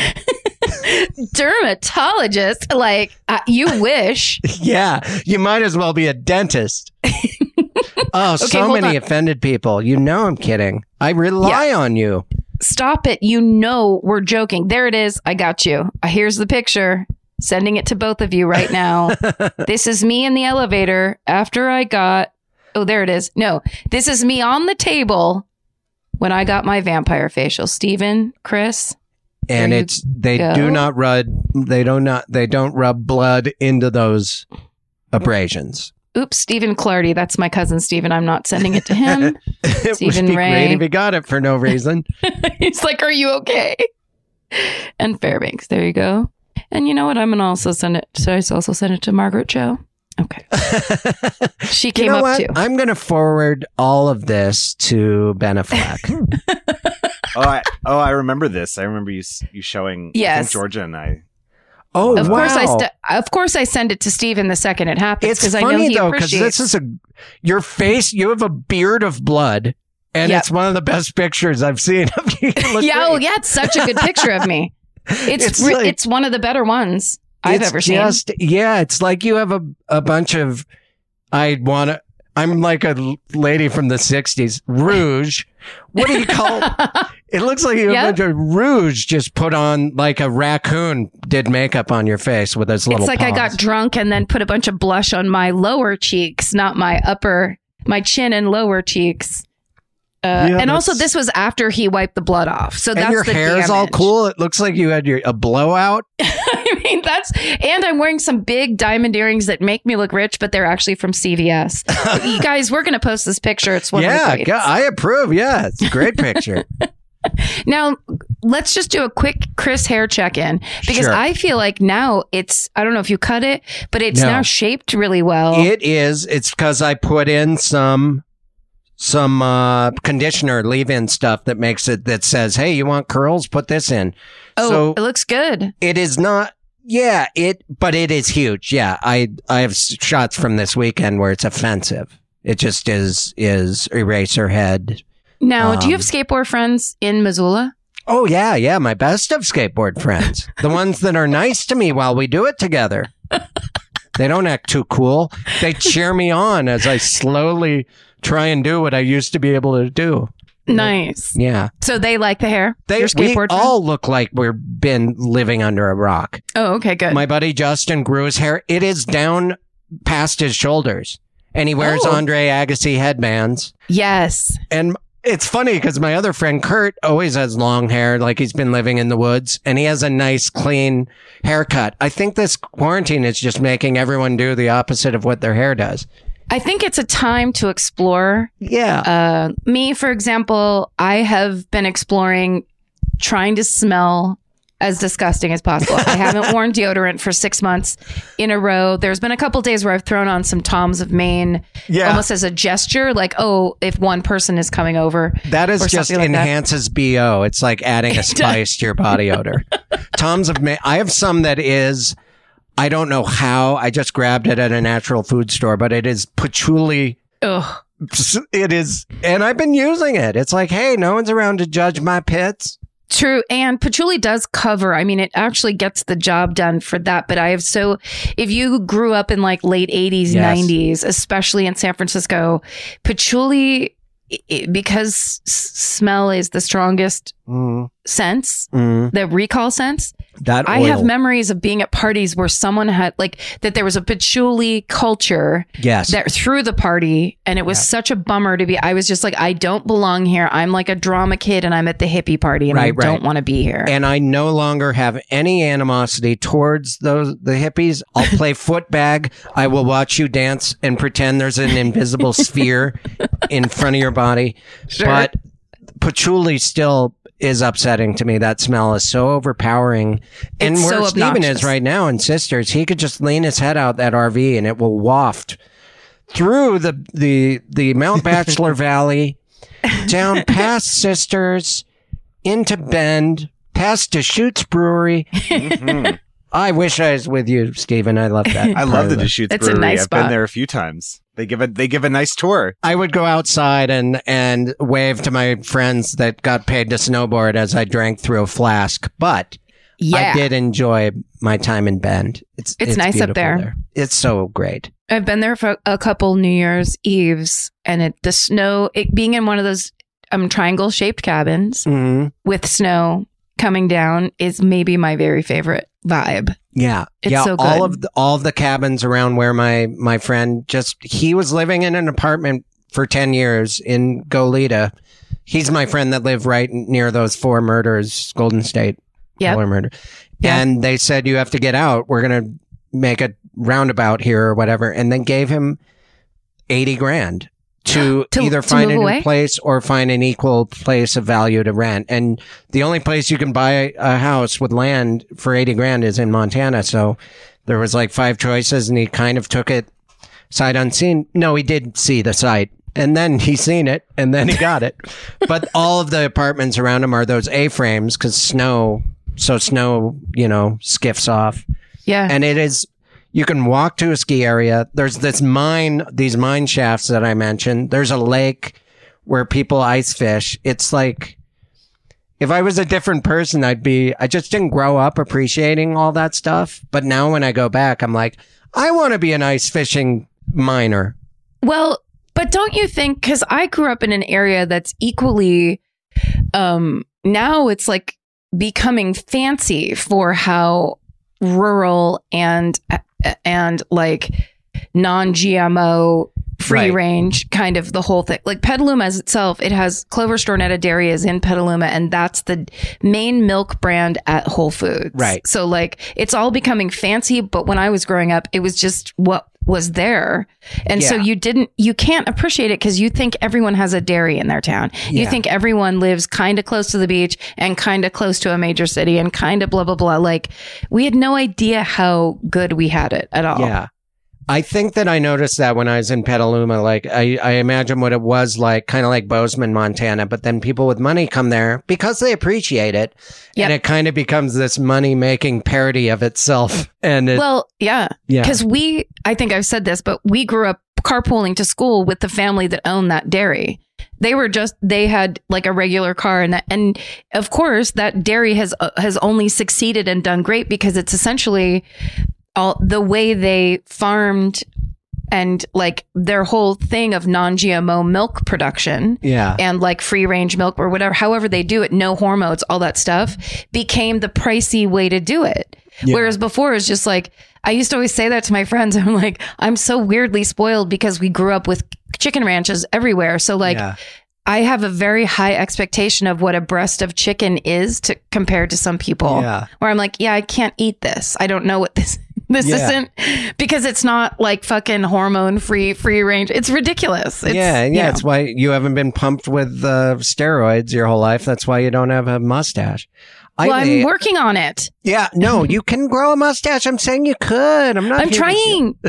Dermatologist like uh, you wish Yeah, you might as well be a dentist. oh, so many on. offended people. You know I'm kidding. I rely on you. stop it you know we're joking there it is i got you Uh, here's the picture sending it to both of you right now this is me in the elevator after i got oh there it is no this is me on the table when i got my vampire facial Steven, chris And There it's they go. do not rub they don't not they don't rub blood into those abrasions. oops Stephen Clardy. That's my cousin Stephen. I'm not sending it to him. it would Stephen be Ray. great if he got it for no reason. He's like, Are you okay? And Fairbanks. There you go. And you know what? I'm gonna also send it. So I also send it to Margaret Cho? Okay. She came you know up what? too. I'm going to forward all of this to Ben Affleck. Oh, I, oh, I remember this. I remember you you showing. I think Yes. Georgia and I. oh, Of wow. course, I st- of course I send it to Stephen the second it happens it's because I know funny he though because appreciates. this is a your face. You have a beard of blood, and Yep. it's one of the best pictures I've seen of you. You look yeah, oh yeah, it's such a good picture of me. It's It's re- like- it's one of the better ones I've it's ever seen. just, Yeah, it's like you have a a bunch of. I want to. I'm like a lady from the '60s. Rouge. What do you call? it looks like Yep. rouge just put on like a raccoon did makeup on your face with his little. it's like I got drunk and then put a bunch of blush on my lower cheeks, not my upper, my chin and lower cheeks. Uh, Yeah, and also, this was after he wiped the blood off. So and that's your the hair's all cool. It looks like you had your a blowout. I mean, that's and I'm wearing some big diamond earrings that make me look rich, but they're actually from CVS. you guys, we're gonna post this picture. It's one yeah, I approve. Yeah, it's a great picture. Now, let's just do a quick Chris hair check in because Sure. I feel like now it's I don't know if you cut it, but it's No. now shaped really well. It is. It's because I put in some some uh, conditioner leave-in stuff that makes it that says, "Hey, you want curls? Put this in." oh, so it looks good. it is not. Yeah, it. But it is huge. Yeah, I I have shots from this weekend where it's offensive. It just is is Eraserhead. Now, do you Um, have skateboard friends in Missoula? Oh yeah, yeah, my best of skateboard friends. the ones that are nice to me while we do it together. They don't act too cool. They cheer me on as I slowly try and do what I used to be able to do. Nice. Yeah. So they like the hair. They Your we skateboard friends? all look like we've been living under a rock. Oh, okay, good. My buddy Justin grew his hair. It is down past his shoulders. And he wears Oh. Andre Agassi headbands. yes. And it's funny because my other friend Kurt always has long hair, like he's been living in the woods, and he has a nice, clean haircut. I think this quarantine is just making everyone do the opposite of what their hair does. I think it's a time to explore. Yeah. Uh, me, for example, I have been exploring trying to smell as disgusting as possible. I haven't worn deodorant for six months in a row. There's been a couple days where I've thrown on some Tom's of Maine yeah. almost as a gesture, like, oh, if one person is coming over. that is just like that. enhances BO. It's like adding a spice to your body odor. Tom's of Maine. I have some that is, I don't know how. I just grabbed it at a natural food store, but it is patchouli Ugh. it is and i've been using it it's like hey no one's around to judge my pits True. And patchouli does cover. I mean, it actually gets the job done for that. But I have so, if you grew up in like late 80s, Yes. 90s, especially in San Francisco, patchouli, because smell is the strongest mm, sense, mm. the recall sense. That I oil. have memories of being at parties where someone had like that there was a patchouli culture yes that through the party and it was such a bummer to be I was just like I don't belong here. I'm like a drama kid and I'm at the hippie party and I Right, right. don't want to be here. and I no longer have any animosity towards those the hippies. I'll play footbag. I will watch you dance and pretend there's an invisible sphere in front of your body. Sure. But patchouli still is upsetting to me. That smell is so overpowering. And It's where so Steven obnoxious. is right now in Sisters, he could just lean his head out that RV and it will waft through the the the Mount Bachelor Valley, down past Sisters, into Bend, past Deschutes Brewery. Mhm. I wish I was with you, Stephen. I love that. I love the Deschutes It's a Brewery. nice I've been spot. there a few times. They give a they give a nice tour. I would go outside and and wave to my friends that got paid to snowboard as I drank through a flask. But yeah. I did enjoy my time in Bend. It's It's nice up beautiful there. It's so great. I've been there for a couple New Year's Eves and it the snow it being in one of those um triangle shaped cabins hmm with snow coming down is maybe my very favorite vibe. Yeah, It's yeah. so All of the, all of the cabins around where my my friend just he was living in an apartment for ten years in Goleta. He's my friend that lived right near those four murders, Golden State. Yep. Murder. Yeah. And they said you have to get out. We're gonna make a roundabout here or whatever, and then gave him eighty grand to, To- either to find a new away? place or find an equal place of value to rent. And the only place you can buy a house with land for eighty grand is in Montana. So there was like five choices, and he kind of took it sight unseen. No, he did see the site. And then he seen it, and then he got it. but all of the apartments around him are those A-frames because snow, so snow, you know, skiffs off. Yeah. And it is, you can walk to a ski area. There's this mine, these mine shafts that I mentioned. There's a lake where people ice fish. It's like, if I was a different person, I'd be, I just didn't grow up appreciating all that stuff. But now when I go back, I'm like, I want to be an ice fishing miner. Well, but don't you think cuz I grew up in an area that's equally um now it's like becoming fancy for how rural and and like non-GMO free Right. range kind of the whole thing. Like Petaluma as itself, it has Clover Stornetta Dairy is in Petaluma and that's the main milk brand at Whole Foods. Right. So like it's all becoming fancy, but when I was growing up, it was just what was there. And so you didn't you can't appreciate it because you think everyone has a dairy in their town. You Yeah. think everyone lives kind of close to the beach and kind of close to a major city and kind of blah blah blah. Like we had no idea how good we had it at all. Yeah. I think that I noticed that when I was in Petaluma. Like, I, I imagine what it was like, kind of like Bozeman, Montana. But then people with money come there because they appreciate it. Yep. And it kind of becomes this money making parody of itself. And it, Well, yeah. yeah. Because we, I think I've said this, but we grew up carpooling to school with the family that owned that dairy. They were just they had like a regular car and that, and of course that dairy has uh, has only succeeded and done great because it's essentially all the way they farmed and like their whole thing of non-GMO milk production yeah. and like free range milk or whatever, however they do it, no hormones, all that stuff became the pricey way to do it. Whereas before it was just like, I used to always say that to my friends. I'm like, I'm so weirdly spoiled because we grew up with chicken ranches everywhere. So like, yeah. I have a very high expectation of what a breast of chicken is to compared to some people. Yeah. Where I'm like, yeah, I can't eat this. I don't know what this this Yeah. isn't because it's not like fucking hormone free free range. It's ridiculous. It's, yeah, yeah, you know. It's why you haven't been pumped with uh, steroids your whole life. That's why you don't have a mustache. I, well, I'm working on it. yeah, no, you can grow a mustache. I'm saying you could. I'm not. I'm trying.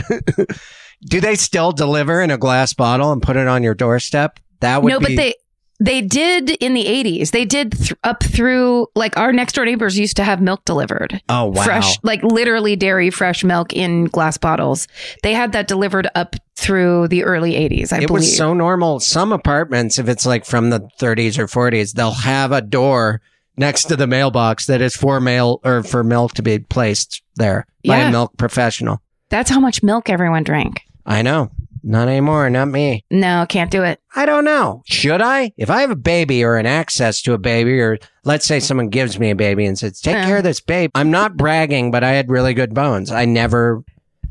Do they still deliver in a glass bottle and put it on your doorstep? That would No, be. but they they did in the 80s. They did th- up through like our next door neighbors used to have milk delivered. oh wow. Fresh, like literally dairy fresh milk in glass bottles. They had that delivered up through the early 80s, I it believe. It was so normal. Some apartments, if it's like from the 30s or 40s, they'll have a door next to the mailbox that is for mail or for milk to be placed there by Yeah. a milk professional. That's how much milk everyone drank. I know. Not anymore. Not me. No, can't do it. I don't know. Should I? If I have a baby or an access to a baby, or let's say someone gives me a baby and says, take Uh. care of this babe. I'm not bragging, but I had really good bones. I never,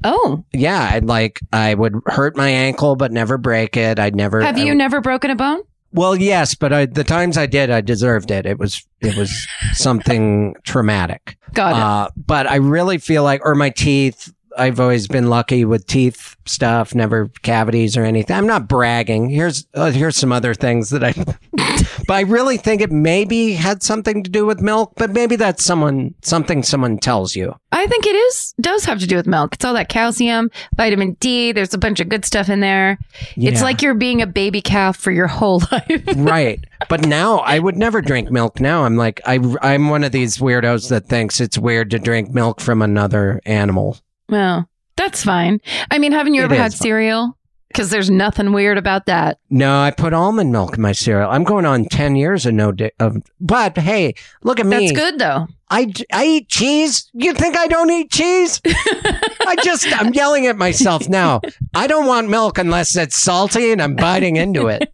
Oh, yeah, I'd like, I would hurt my ankle, but never break it. I'd never. have I you would- never broken a bone? Well, yes, but I, the times I did, I deserved it. It was, it was something traumatic. Got it. Uh, but I really feel like, or my teeth, I've always been lucky with teeth stuff, never cavities or anything. I'm not bragging. Here's, uh, here's some other things that I, but I really think it maybe had something to do with milk, but maybe that's someone, something someone tells you. I think it is does have to do with milk. It's all that calcium, vitamin D. There's a bunch of good stuff in there. It's like you're being a baby calf for your whole life. right. But now I would never drink milk. Now I'm like, I, I'm one of these weirdos that thinks it's weird to drink milk from another animal. Well, that's fine. I mean, haven't you It ever is had fine. cereal? Because there's nothing weird about that. No, I put almond milk in my cereal. I'm going on 10 years of no di- of but hey, look at me. That's good though. I I eat cheese. You think I don't eat cheese? I just I'm yelling at myself now. I don't want milk unless it's salty and I'm biting into it.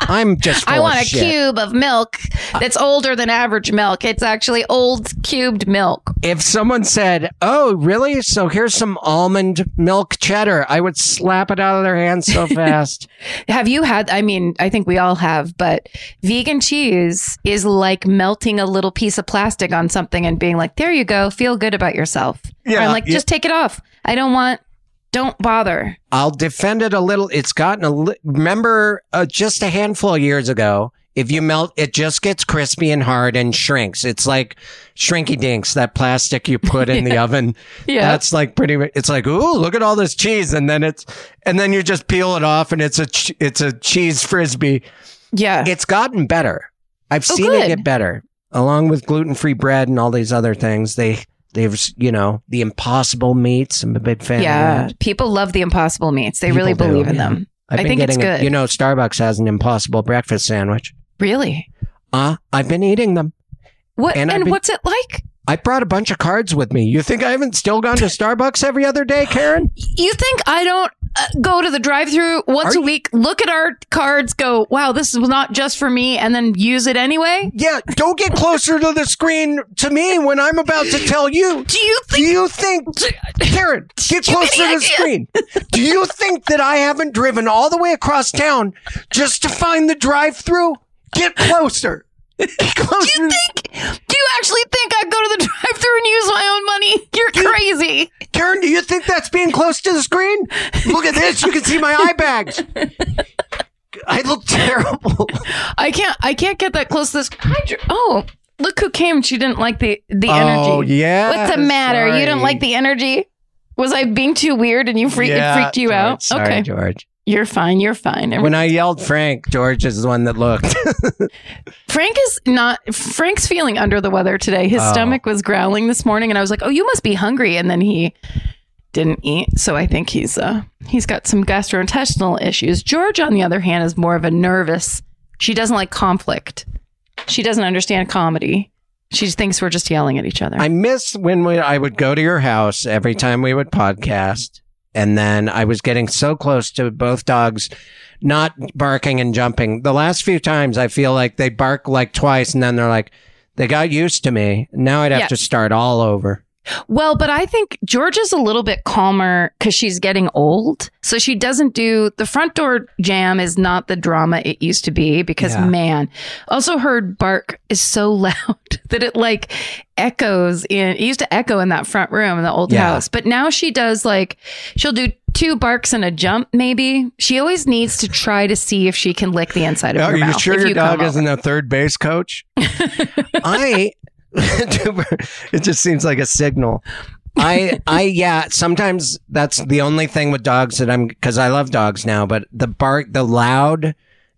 I'm just I want a shit. cube of milk that's older than average milk. It's actually old cubed milk. If someone said, "Oh, really? So here's some almond milk cheddar," I would slap it out of their hands so fast. Have you had? I mean, I think we all have, but vegan cheese is like melting a little piece of plastic on something and being like, "There you go, feel good about yourself." Or Yeah, I'm like, yeah. just take it off. I don't want. Don't bother. I'll defend it a little. It's gotten a li- remember uh, just a handful of years ago. If you melt, it just gets crispy and hard and shrinks. It's like shrinky dinks, that plastic you put in the oven. Yeah. That's like pretty. mu- It's like, ooh, look at all this cheese, and then it's, and then you just peel it off, and it's a, ch- it's a cheese frisbee. Yeah. It's gotten better. I've Oh, seen it get better, along with gluten free bread and all these other things. They, they've, you know, the impossible meats. I'm a big fan. yeah. People love the impossible meats. They really People do, believe in yeah. them. I've I think it's good. You know, Starbucks has an impossible breakfast sandwich. Really? Uh, I've been eating them. What? And And, been- what's it like? I brought a bunch of cards with me. You think I haven't still gone to Starbucks every other day, Karen? You think I don't? Uh, go to the drive-through once Are a you- week, look at our cards, go, wow, this was not just for me, and then use it anyway? Yeah, don't get closer to the screen to me when I'm about to tell you. Do you Do think? you think, Karen, get closer to the screen. Do you think that I haven't driven all the way across town just to find the drive through? Get closer. Do you think? Do you actually think I'd go to the drive-through and use my own money? You're crazy. Karen, do you think that's being close to the screen? Look at this. You can see my eye bags. I look terrible. I can't. I can't get that close to this. Hydra- oh, look who came. She didn't like the the oh, energy. Oh, yeah. What's the matter? You didn't like the energy? Was I being too weird and you freak, Yeah, it freaked you George, out? Sorry, okay, George. You're fine. You're fine. When I yelled Frank, George is the one that looked. Frank is not. Frank's feeling under the weather today. His Oh. stomach was growling this morning, and I was like, "Oh, you must be hungry." And then he didn't eat, so I think he's uh he's got some gastrointestinal issues. George, on the other hand, is more of a nervous. She doesn't like conflict. She doesn't understand comedy. She thinks we're just yelling at each other. I miss when we, I would go to your house every time we would podcast. And then I was getting so close to both dogs not barking and jumping. The last few times I feel like they bark like twice and then they're like, they got used to me. Now I'd have Yeah. to start all over. Well, but I think George is a little bit calmer because she's getting old. So she doesn't do the front door jam is not the drama it used to be because Yeah. man, also heard bark is so loud that it like echoes in, it used to echo in that front room in the old Yeah. house. But now she does like, she'll do two barks and a jump maybe. She always needs to try to see if she can lick the inside of Are your you mouth. sure your you dog isn't a third base coach? I it just seems like a signal. I I yeah, sometimes that's the only thing with dogs that I'm cuz I love dogs now, but the bark the loud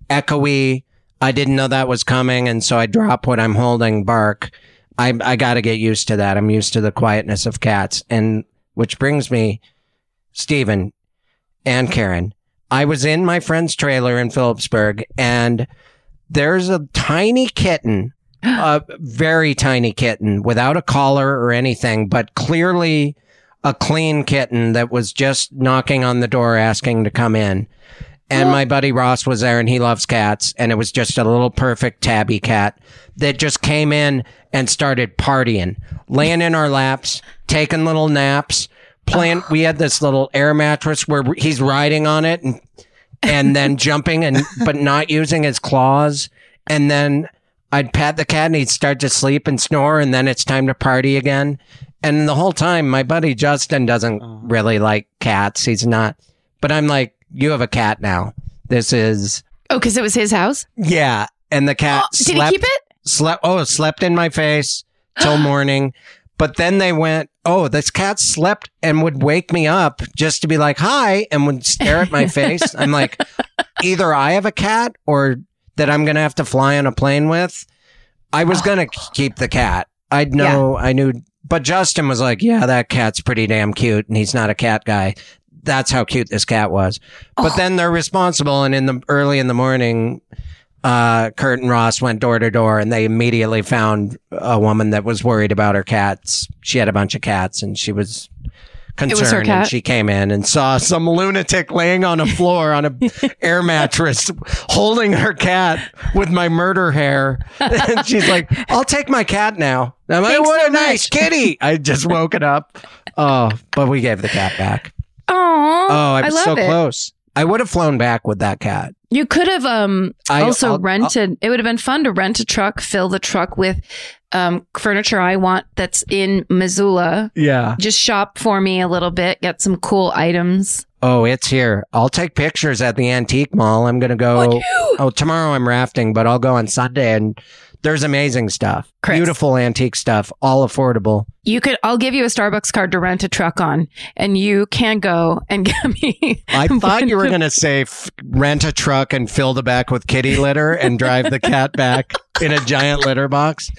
echoey I didn't know that was coming and so I drop what I'm holding bark. I I got to get used to that. I'm used to the quietness of cats and which brings me Stephen and Karen. I was in my friend's trailer in Philipsburg and there's a tiny kitten, a very tiny kitten without a collar or anything, but clearly a clean kitten that was just knocking on the door asking to come in. And my buddy Ross was there and he loves cats. And it was just a little perfect tabby cat that just came in and started partying, laying in our laps, taking little naps, playing. We had this little air mattress where he's riding on it and and then jumping and but not using his claws. And then I'd pat the cat and he'd start to sleep and snore, and then it's time to party again. And the whole time, my buddy Justin doesn't uh-huh. really like cats. He's not, but I'm like, you have a cat now. This is Oh, because it was his house? yeah. And the cat Oh, did slept, he keep it? slept. Oh, slept in my face till morning. But then they went, oh, this cat slept and would wake me up just to be like, hi, and would stare at my face. I'm like, either I have a cat or that I'm going to have to fly on a plane with. I was going to keep the cat. I'd know, I knew, but Justin was like, yeah, that cat's pretty damn cute. And he's not a cat guy. That's how cute this cat was. But then they're responsible. And in the early in the morning, uh, Kurt and Ross went door to door and they immediately found a woman that was worried about her cats. She had a bunch of cats and she was her and she came in and saw some lunatic laying on a floor on a air mattress holding her cat with my murder hair. And she's like, I'll take my cat now. I'm like, Thanks what so a nice kitty. I just woke it up. Oh, but we gave the cat back. Oh, Oh, I I was love so it. close. I would have flown back with that cat. You could have um I- also I'll- rented. it would have been fun to rent a truck, fill the truck with um furniture I want that's in Missoula. Yeah. Just shop for me a little bit, get some cool items. Oh, it's here. I'll take pictures at the antique mall. I'm going to go. Oh, tomorrow I'm rafting, but I'll go on Sunday and there's amazing stuff. Chris. Beautiful antique stuff, all affordable. You could I'll give you a Starbucks card to rent a truck on and you can go and get me I thought you were going to say f- rent a truck and fill the back with kitty litter and drive the cat back in a giant litter box.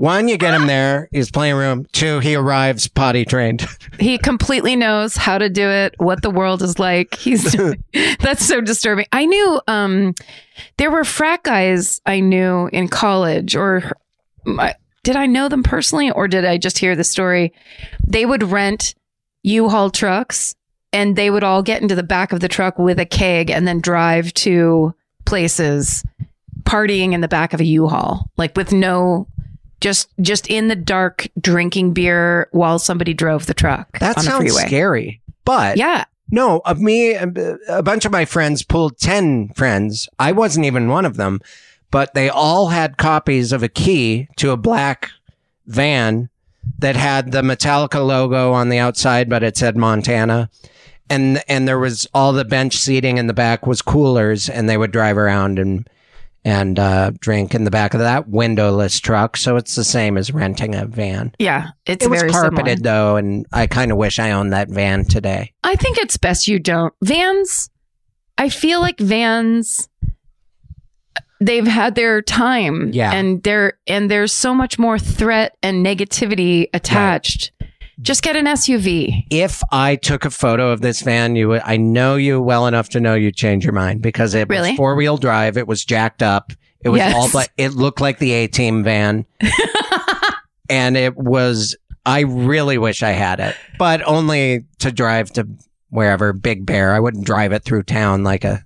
One, you get him there, He's playing room. Two, he arrives potty trained. He completely knows how to do it, what the world is like. He's that's so disturbing. I knew um there were frat guys I knew in college or my, did I know them personally or did I just hear the story? They would rent U-Haul trucks and they would all get into the back of the truck with a keg and then drive to places partying in the back of a U-Haul, like with no just just in the dark drinking beer while somebody drove the truck That on sounds freeway. scary. But Yeah. no, of me, uh, a bunch of my friends pulled 10 friends. I wasn't even one of them, but they all had copies of a key to a black van that had the Metallica logo on the outside, but it said Montana. And, and there was all the bench seating in the back was coolers and they would drive around and, and, uh, drink in the back of that windowless truck. So it's the same as renting a van. Yeah. It's it was very carpeted similar. though, and I kind of wish I owned that van today. I think it's best you don't. Vans, I feel like vans they've had their time. Yeah. And there and there's so much more threat and negativity attached. Just get an SUV. If I took a photo of this van, you would, I know you well enough to know you'd change your mind because it Really? was four wheel drive. It was jacked up. It was Yes. all but it looked like the A team van. and it was, I really wish I had it, but only to drive to wherever, Big Bear. I wouldn't drive it through town like a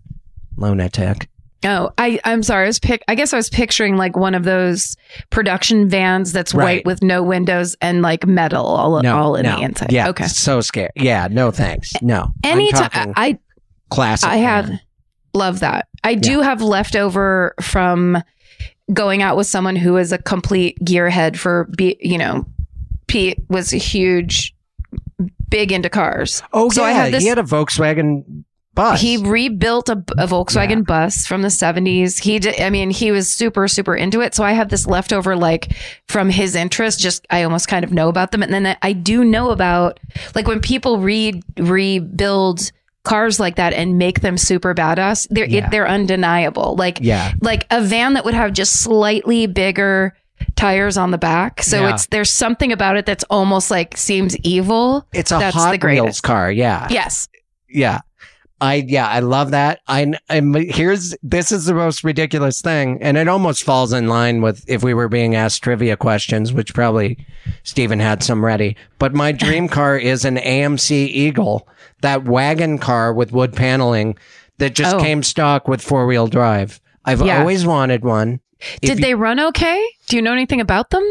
lunatic. Oh, I, I'm sorry. I was pic- I guess I was picturing like one of those production vans that's Right. white with no windows and like metal all, No, all in no. the inside. Yeah. Okay. So scared. Yeah. No, thanks. No. I'm Anytime I classic. I have van. love that. I do have leftover from going out with someone who is a complete gearhead for be you know, Pete was a huge big into cars. Oh, so yeah. I have this he had a Volkswagen bus. he rebuilt a, a Volkswagen Yeah. bus from the 70s. He did, I mean, he was super, super into it. So I have this leftover, like from his interest, just I almost kind of know about them. And then I, do know about, like, when people re, rebuild cars like that and make them super badass, they're, Yeah. it, they're undeniable. Like, Yeah. like a van that would have just slightly bigger tires on the back. So Yeah. it's, there's something about it that's almost like seems evil. It's a That's Hot. Wheels car. Yeah. Yes. Yeah. I yeah, I love that. I I'm here's this is the most ridiculous thing, and it almost falls in line with if we were being asked trivia questions, which probably Stephen had some ready. But my dream car is an AMC Eagle, that wagon car with wood paneling that just Oh. came stock with four wheel drive. I've Yeah. always wanted one. If Did you- they run okay? Do you know anything about them?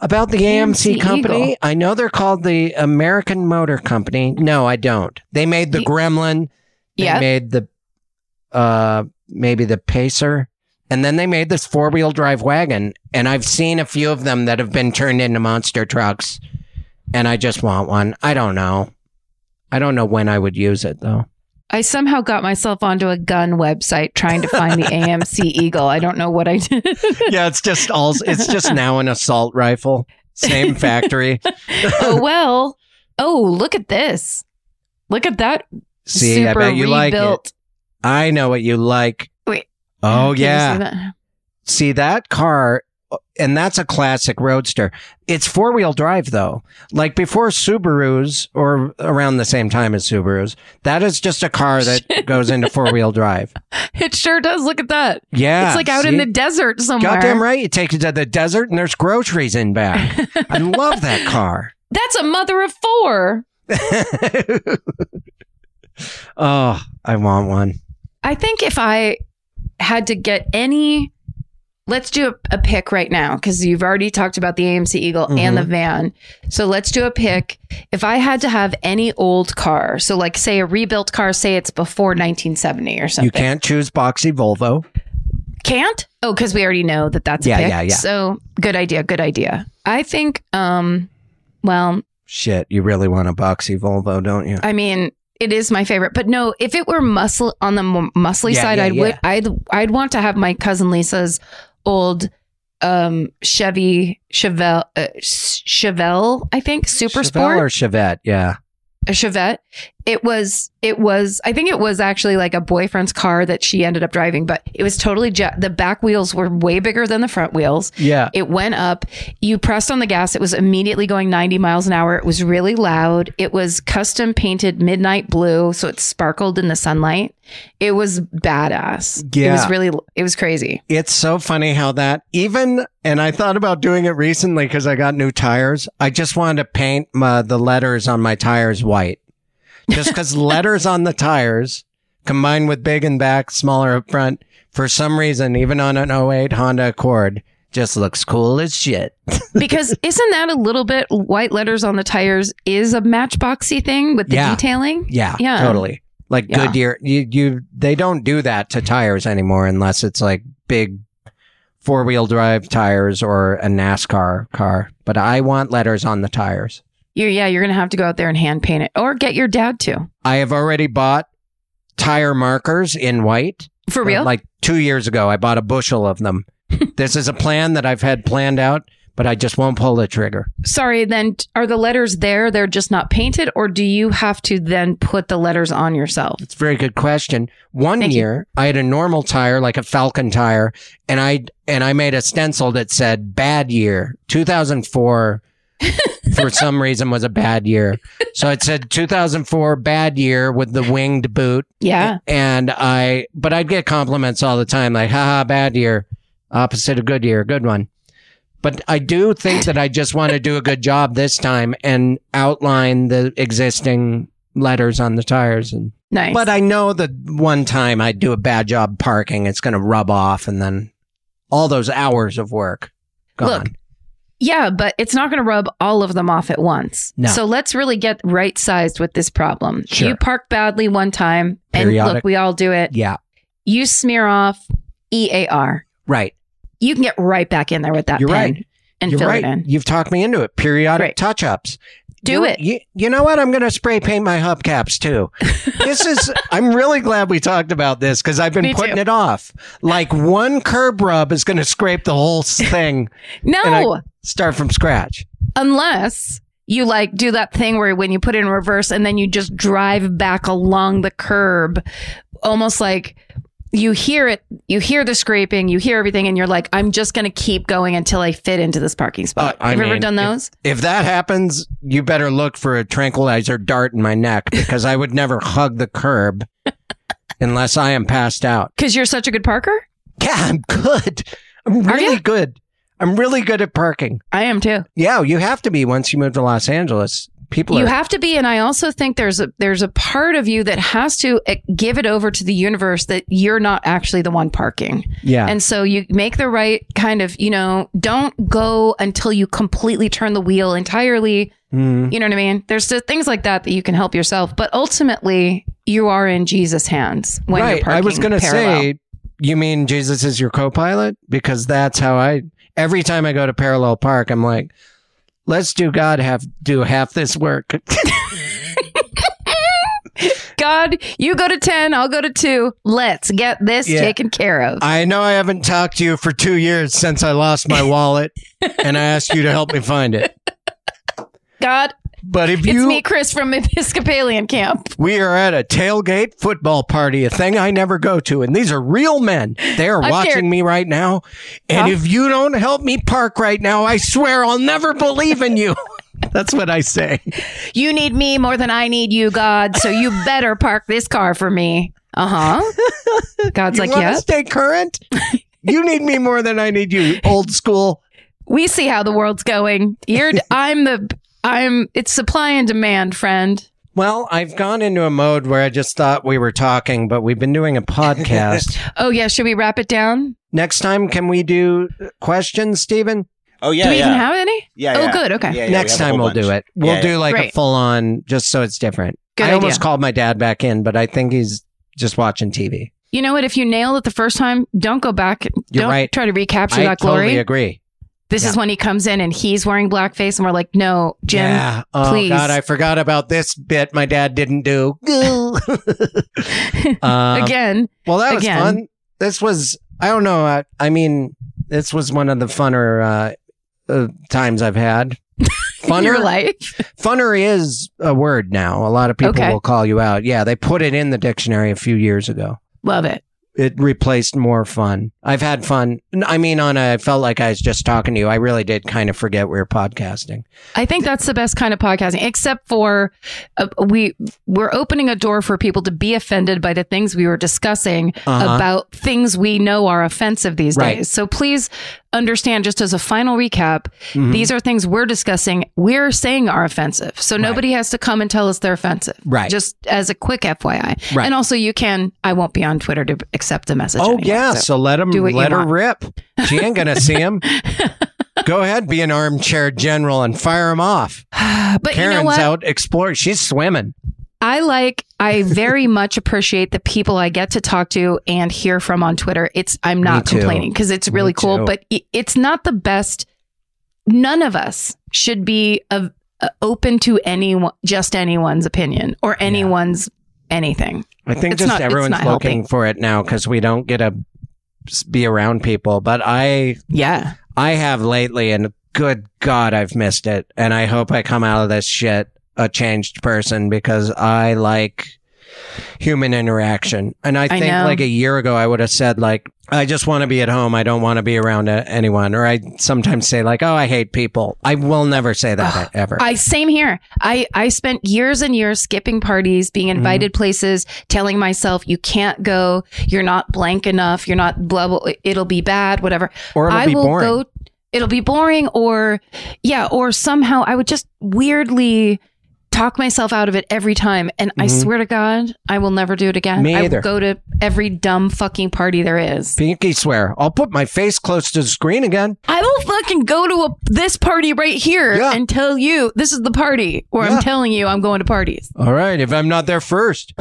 About the AMC, AMC company, Eagle. I know they're called the American Motor Company. No, I don't. They made the Gremlin. They made the uh maybe the Pacer. And then they made this four wheel drive wagon. And I've seen a few of them that have been turned into monster trucks. And I just want one. I don't know. I don't know when I would use it though. I somehow got myself onto a gun website trying to find the AMC Eagle. I don't know what I did. yeah, it's just all it's just now an assault rifle. Same factory. oh well. Oh, look at this. Look at that. See, super I bet you like it. I know what you like. Wait. Oh Can you yeah. see that? See that car, and that's a classic roadster. It's four wheel drive though. Like before Subarus, or around the same time as Subarus, that is just a car that goes into four wheel drive. It sure does. Look at that. Yeah, it's like out in the desert somewhere. Goddamn right, you take it to the desert and there's groceries in back. I love that car. That's a mother of four. oh, I want one. I think if I had to get any, let's do a, a pick right now because you've already talked about the AMC Eagle and Mm-hmm. the van. So let's do a pick. If I had to have any old car, so like say a rebuilt car, say it's before 1970 or something. You can't choose boxy Volvo. Can't? Oh, because we already know that that's a Yeah, pick. yeah, yeah. So good idea. Good idea. I think, um, well, Shit, you really want a boxy Volvo, don't you? I mean, it is my favorite, but no, if it were muscle on the muscly Yeah, side, yeah, I'd yeah. would I'd I'd want to have my cousin Lisa's old um Chevy Chevelle uh, Chevelle, I think, Super Chevelle Sport, or Chevette? Yeah. a Chevette. It was it was I think it was actually like a boyfriend's car that she ended up driving, but it was totally ja- the back wheels were way bigger than the front wheels. Yeah. It went up. You pressed on the gas. It was immediately going 90 miles an hour. It was really loud. It was custom painted midnight blue, so it sparkled in the sunlight. It was badass. yeah It was really, it was crazy. It's so funny how that even, and I thought about doing it recently because I got new tires. I just wanted to paint my, the letters on my tires white. Just because letters on the tires combined with big and back, smaller up front, for some reason, even on an 08 Honda Accord, just looks cool as shit. because isn't that a little bit white letters on the tires is a matchboxy thing with the Yeah. detailing? Yeah, Yeah. totally. Like Yeah. Goodyear, you, you, they don't do that to tires anymore unless it's like big four wheel drive tires or a NASCAR car. But I want letters on the tires. You're, yeah, you're gonna have to go out there and hand paint it, or get your dad to. I have already bought tire markers in white. For real? Uh, Like two years ago, I bought a bushel of them. this is a plan that I've had planned out, but I just won't pull the trigger. Sorry, then are the letters there? They're just not painted, or do you have to then put the letters on yourself? It's a very good question. One Thank you. year, I had a normal tire, like a Falken tire, and I and I made a stencil that said "bad year 2004." for some reason, was a bad year, so it said 2004 bad year with the winged boot. Yeah. And I, but I'd get compliments all the time, like "haha, bad year," opposite of good year, good one. But I do think that I just want to do a good job this time and outline the existing letters on the tires and Nice. but I know that one time I do a bad job parking, it's going to rub off, and then all those hours of work gone. Look, Yeah, but it's not going to rub all of them off at once. No. So let's really get right sized with this problem. Sure. You park badly one time, and look, we all do it. yeah, You smear off EAR. right. You can get right back in there with that You're pen right. and You're fill right. it in. You've talked me into it. Periodic Great. touch ups. Do it. You, you know what? I'm going to spray paint my hubcaps too. this is, I'm really glad we talked about this because I've been Me putting too. it off. Like one curb rub is going to scrape the whole thing. No, Start from scratch. unless you like do that thing where when you put it in reverse and then you just drive back along the curb, almost like you hear it, you hear the scraping, you hear everything, and you're like, I'm just going to keep going until I fit into this parking spot. Uh, Have you ever done those? If that happens, you better look for a tranquilizer dart in my neck because I would never hug the curb unless I am passed out. Because you're such a good parker? Yeah, I'm good. I'm really good. I'm really good at parking. I am too. Yeah, you have to be once you move to Los Angeles. People You are have to be, and I also think there's a there's a part of you that has to eh, give it over to the universe that you're not actually the one parking. yeah. And so you make the right kind of, you know, don't go until you completely turn the wheel entirely. Mm. You know what I mean? There's the things like that that you can help yourself, but ultimately you are in Jesus' hands when you're right. parking. I was going to say, you mean Jesus is your co-pilot? Because that's how I. Every time I go to parallel park, I'm like, let's do God have do half this work. God, you go to 10, I'll go to 2. Let's get this Yeah. taken care of. I know I haven't talked to you for two years since I lost my wallet, and I asked you to help me find it. God, But if it's you, me, Chris from Episcopalian camp. we are at a tailgate football party, a thing I never go to, and these are real men. They are I'm watching scared. me right now, and Huh? if you don't help me park right now, I swear I'll never believe in you. That's what I say. You need me more than I need you, God. So you better park this car for me. Uh huh. God's you like, yeah. stay current? you need me more than I need you, old school. We see how the world's going. You're. I'm the. I'm. It's supply and demand, friend. Well, I've gone into a mode where I just thought we were talking, but we've been doing a podcast. Oh yeah. Should we wrap it down? Next time, can we do questions, Stephen? Oh yeah, Do we yeah. even have any? yeah, Oh, yeah. good, okay. Yeah, yeah, Next we time we'll do it. We'll Yeah, do yeah. like a full on, just so it's different. Good I idea. almost called my dad back in, but I think he's just watching TV. You know what? If you nail it the first time, don't go back. You're don't right. try to recapture I that glory. I totally agree. This is when he comes in and he's wearing blackface, and we're like, "No, Jim, yeah. Oh please. God, I forgot about this bit my dad didn't do. um, again." Well, that was Again. fun. This was, I don't know. I, I mean, this was one of the funner uh, uh, times I've had. in your Funner, life. funner is a word now. A lot of people Okay. will call you out. Yeah, they put it in the dictionary a few years ago. Love it. It replaced more fun. I've had fun. I mean, on a, I felt like I was just talking to you. I really did kind of forget we were podcasting. I think that's the best kind of podcasting, except for uh, we we're opening a door for people to be offended by the things we were discussing Uh-huh. about things we know are offensive these Right. days. So please understand just as a final recap, Mhm. these are things we're discussing, we're saying are offensive. So nobody has to come and tell us they're offensive. Right. Just as a quick FYI. Right. And also you can I won't be on Twitter to accept the message. Oh anymore, yeah, so- so, let do let her want. rip. She ain't gonna see him. Go ahead, be an armchair general and fire him off. but Karen's you know what? out exploring. She's swimming. I like I very much appreciate the people I get to talk to and hear from on Twitter. It's I'm not complaining because it's really cool, but it's not the best. None of us should be uh, uh, open to anyone, just anyone's opinion or anyone's anything. I think It's just not- everyone's looking helping. for it now because we don't get to be around people. But I Yeah, I have lately, and good God, I've missed it. And I hope I come out of this shit a changed person because I like human interaction. And I think know. like a year ago, I would have said like, I just want to be at home. I don't want to be around a- anyone. Or I sometimes say like, oh, I hate people. I will never say that ever. I same here. I I spent years and years skipping parties, being Mm-hmm. invited places, telling myself you can't go, you're not blank enough, you're not blah blah. It'll be bad, whatever. or it'll I be will boring. go. It'll be boring, or yeah, or somehow I would just weirdly talk myself out of it every time. And I Mhm. swear to God, I will never do it again. Me I either. will go to every dumb fucking party there is. Pinky swear. I'll put my face close to the screen again. I will fucking go to a, this party right here Yeah. and tell you this is the party, or Yeah. I'm telling you I'm going to parties. All right, if I'm not there first.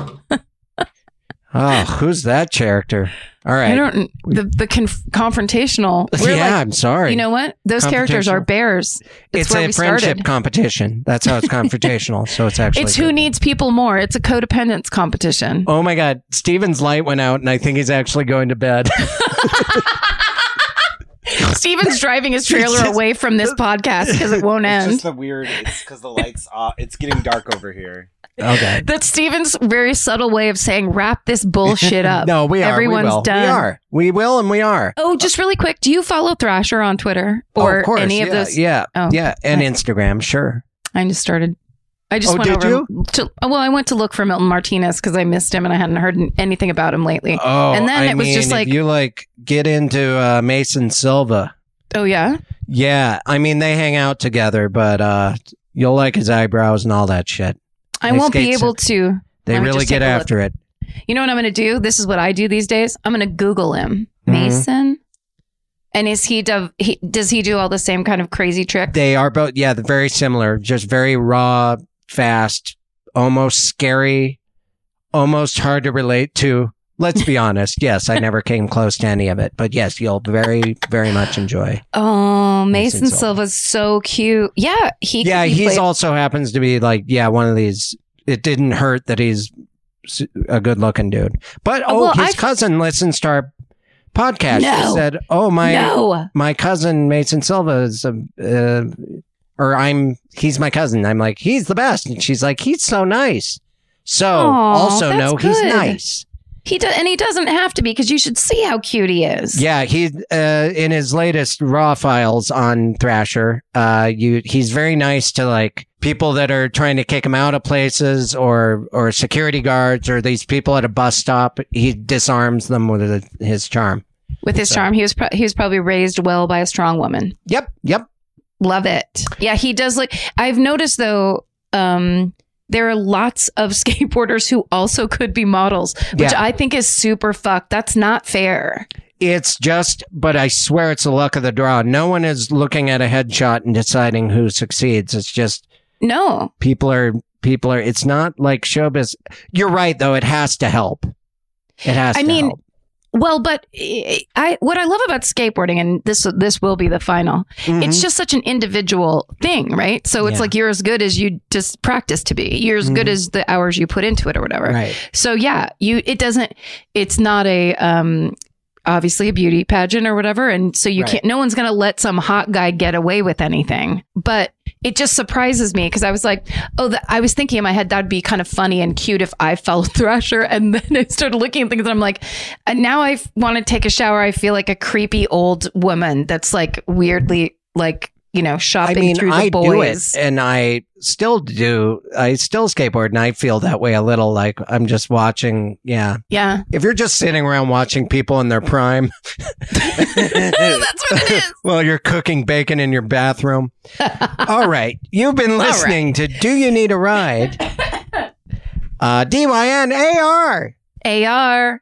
oh, who's that character? All right. I don't the the conf- confrontational. We're yeah, like, I'm sorry. you know what? Those characters are bears. It's, it's where a we friendship started. competition. That's how it's confrontational. So it's actually. It's who needs people more. It's a codependence competition. Oh my God! Steven's light went out, and I think he's actually going to bed. Steven's driving his trailer just- away from this podcast because it won't It's end. just the weird. It's because the lights off. It's getting dark over here. Okay. That's Steven's very subtle way of saying wrap this bullshit up. No, we are. Everyone's we done. We are. We will, and we are. Oh, just really quick, do you follow Thrasher on Twitter Oh, or of course. any yeah, of those? Yeah. Oh. Yeah. And Instagram, sure. I just started. I just Oh, went did over to. Well, I went to look for Milton Martinez because I missed him and I hadn't heard anything about him lately. Oh, And then I it was mean, just like- you like get into uh, Mason Silva. oh yeah, Yeah, I mean they hang out together, but uh, you'll like his eyebrows and all that shit. I won't be able to. They really get take a look. after it. You know what I'm going to do? This is what I do these days. I'm going to Google him, Mhm. Mason. And is he, do, he does he do all the same kind of crazy tricks? They are both, yeah, they're very similar. Just very raw, fast, almost scary, almost hard to relate to. Let's be honest. Yes, I never came close to any of it, but yes, you'll very, very much enjoy. Oh, Mason, Mason Silva's so cute. Yeah, he. yeah, he he's played- also happens to be like, yeah, one of these. It didn't hurt that he's a good-looking dude, but Oh, well, his I've- cousin listens to our podcast. No. He said, "Oh my, no. my cousin Mason Silva is a, uh, or I'm he's my cousin. I'm like he's the best, and she's like he's so nice. So Aw, also no, know he's nice. He and he doesn't have to be because you should see how cute he is. Yeah, he uh, in his latest raw files on Thrasher, uh, you he's very nice to like people that are trying to kick him out of places or or security guards or these people at a bus stop. He disarms them with his charm. With his So- charm, he was pro- he was probably raised well by a strong woman. Yep, yep. Love it. Yeah, he does like I've noticed though um there are lots of skateboarders who also could be models, which Yeah. I think is super fucked. That's not fair. It's just, but I swear it's the luck of the draw. No one is looking at a headshot and deciding who succeeds. It's just No. people are people are. It's not like showbiz. You're right though. It has to help. It has. I to mean, help. Well, but I what I love about skateboarding and this this will be the final. It's Mhm. just such an individual thing, right? So it's Yeah. like you're as good as you just practice to be. You're as good Mhm. as the hours you put into it or whatever. right. So yeah, you it doesn't it's not a um obviously a beauty pageant or whatever and so you Right. can't no one's going to let some hot guy get away with anything. But it just surprises me because I was like, oh, the, I was thinking in my head that'd be kind of funny and cute if I followed Thrasher, and then I started looking at things and I'm like, and now I want to take a shower. I feel like a creepy old woman that's like weirdly like you know, I shopping mean, through the I do it, and I still do. I still skateboard, and I feel that way a little. Like I'm just watching. Yeah, yeah. if you're just sitting around watching people in their prime, That's what it is. while you're cooking bacon in your bathroom. All right, you've been listening to "Do You Need a Ride?" Uh, D Y N A R. AR.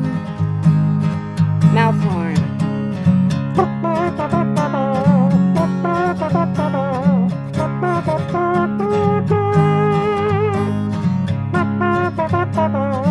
Mouth horn.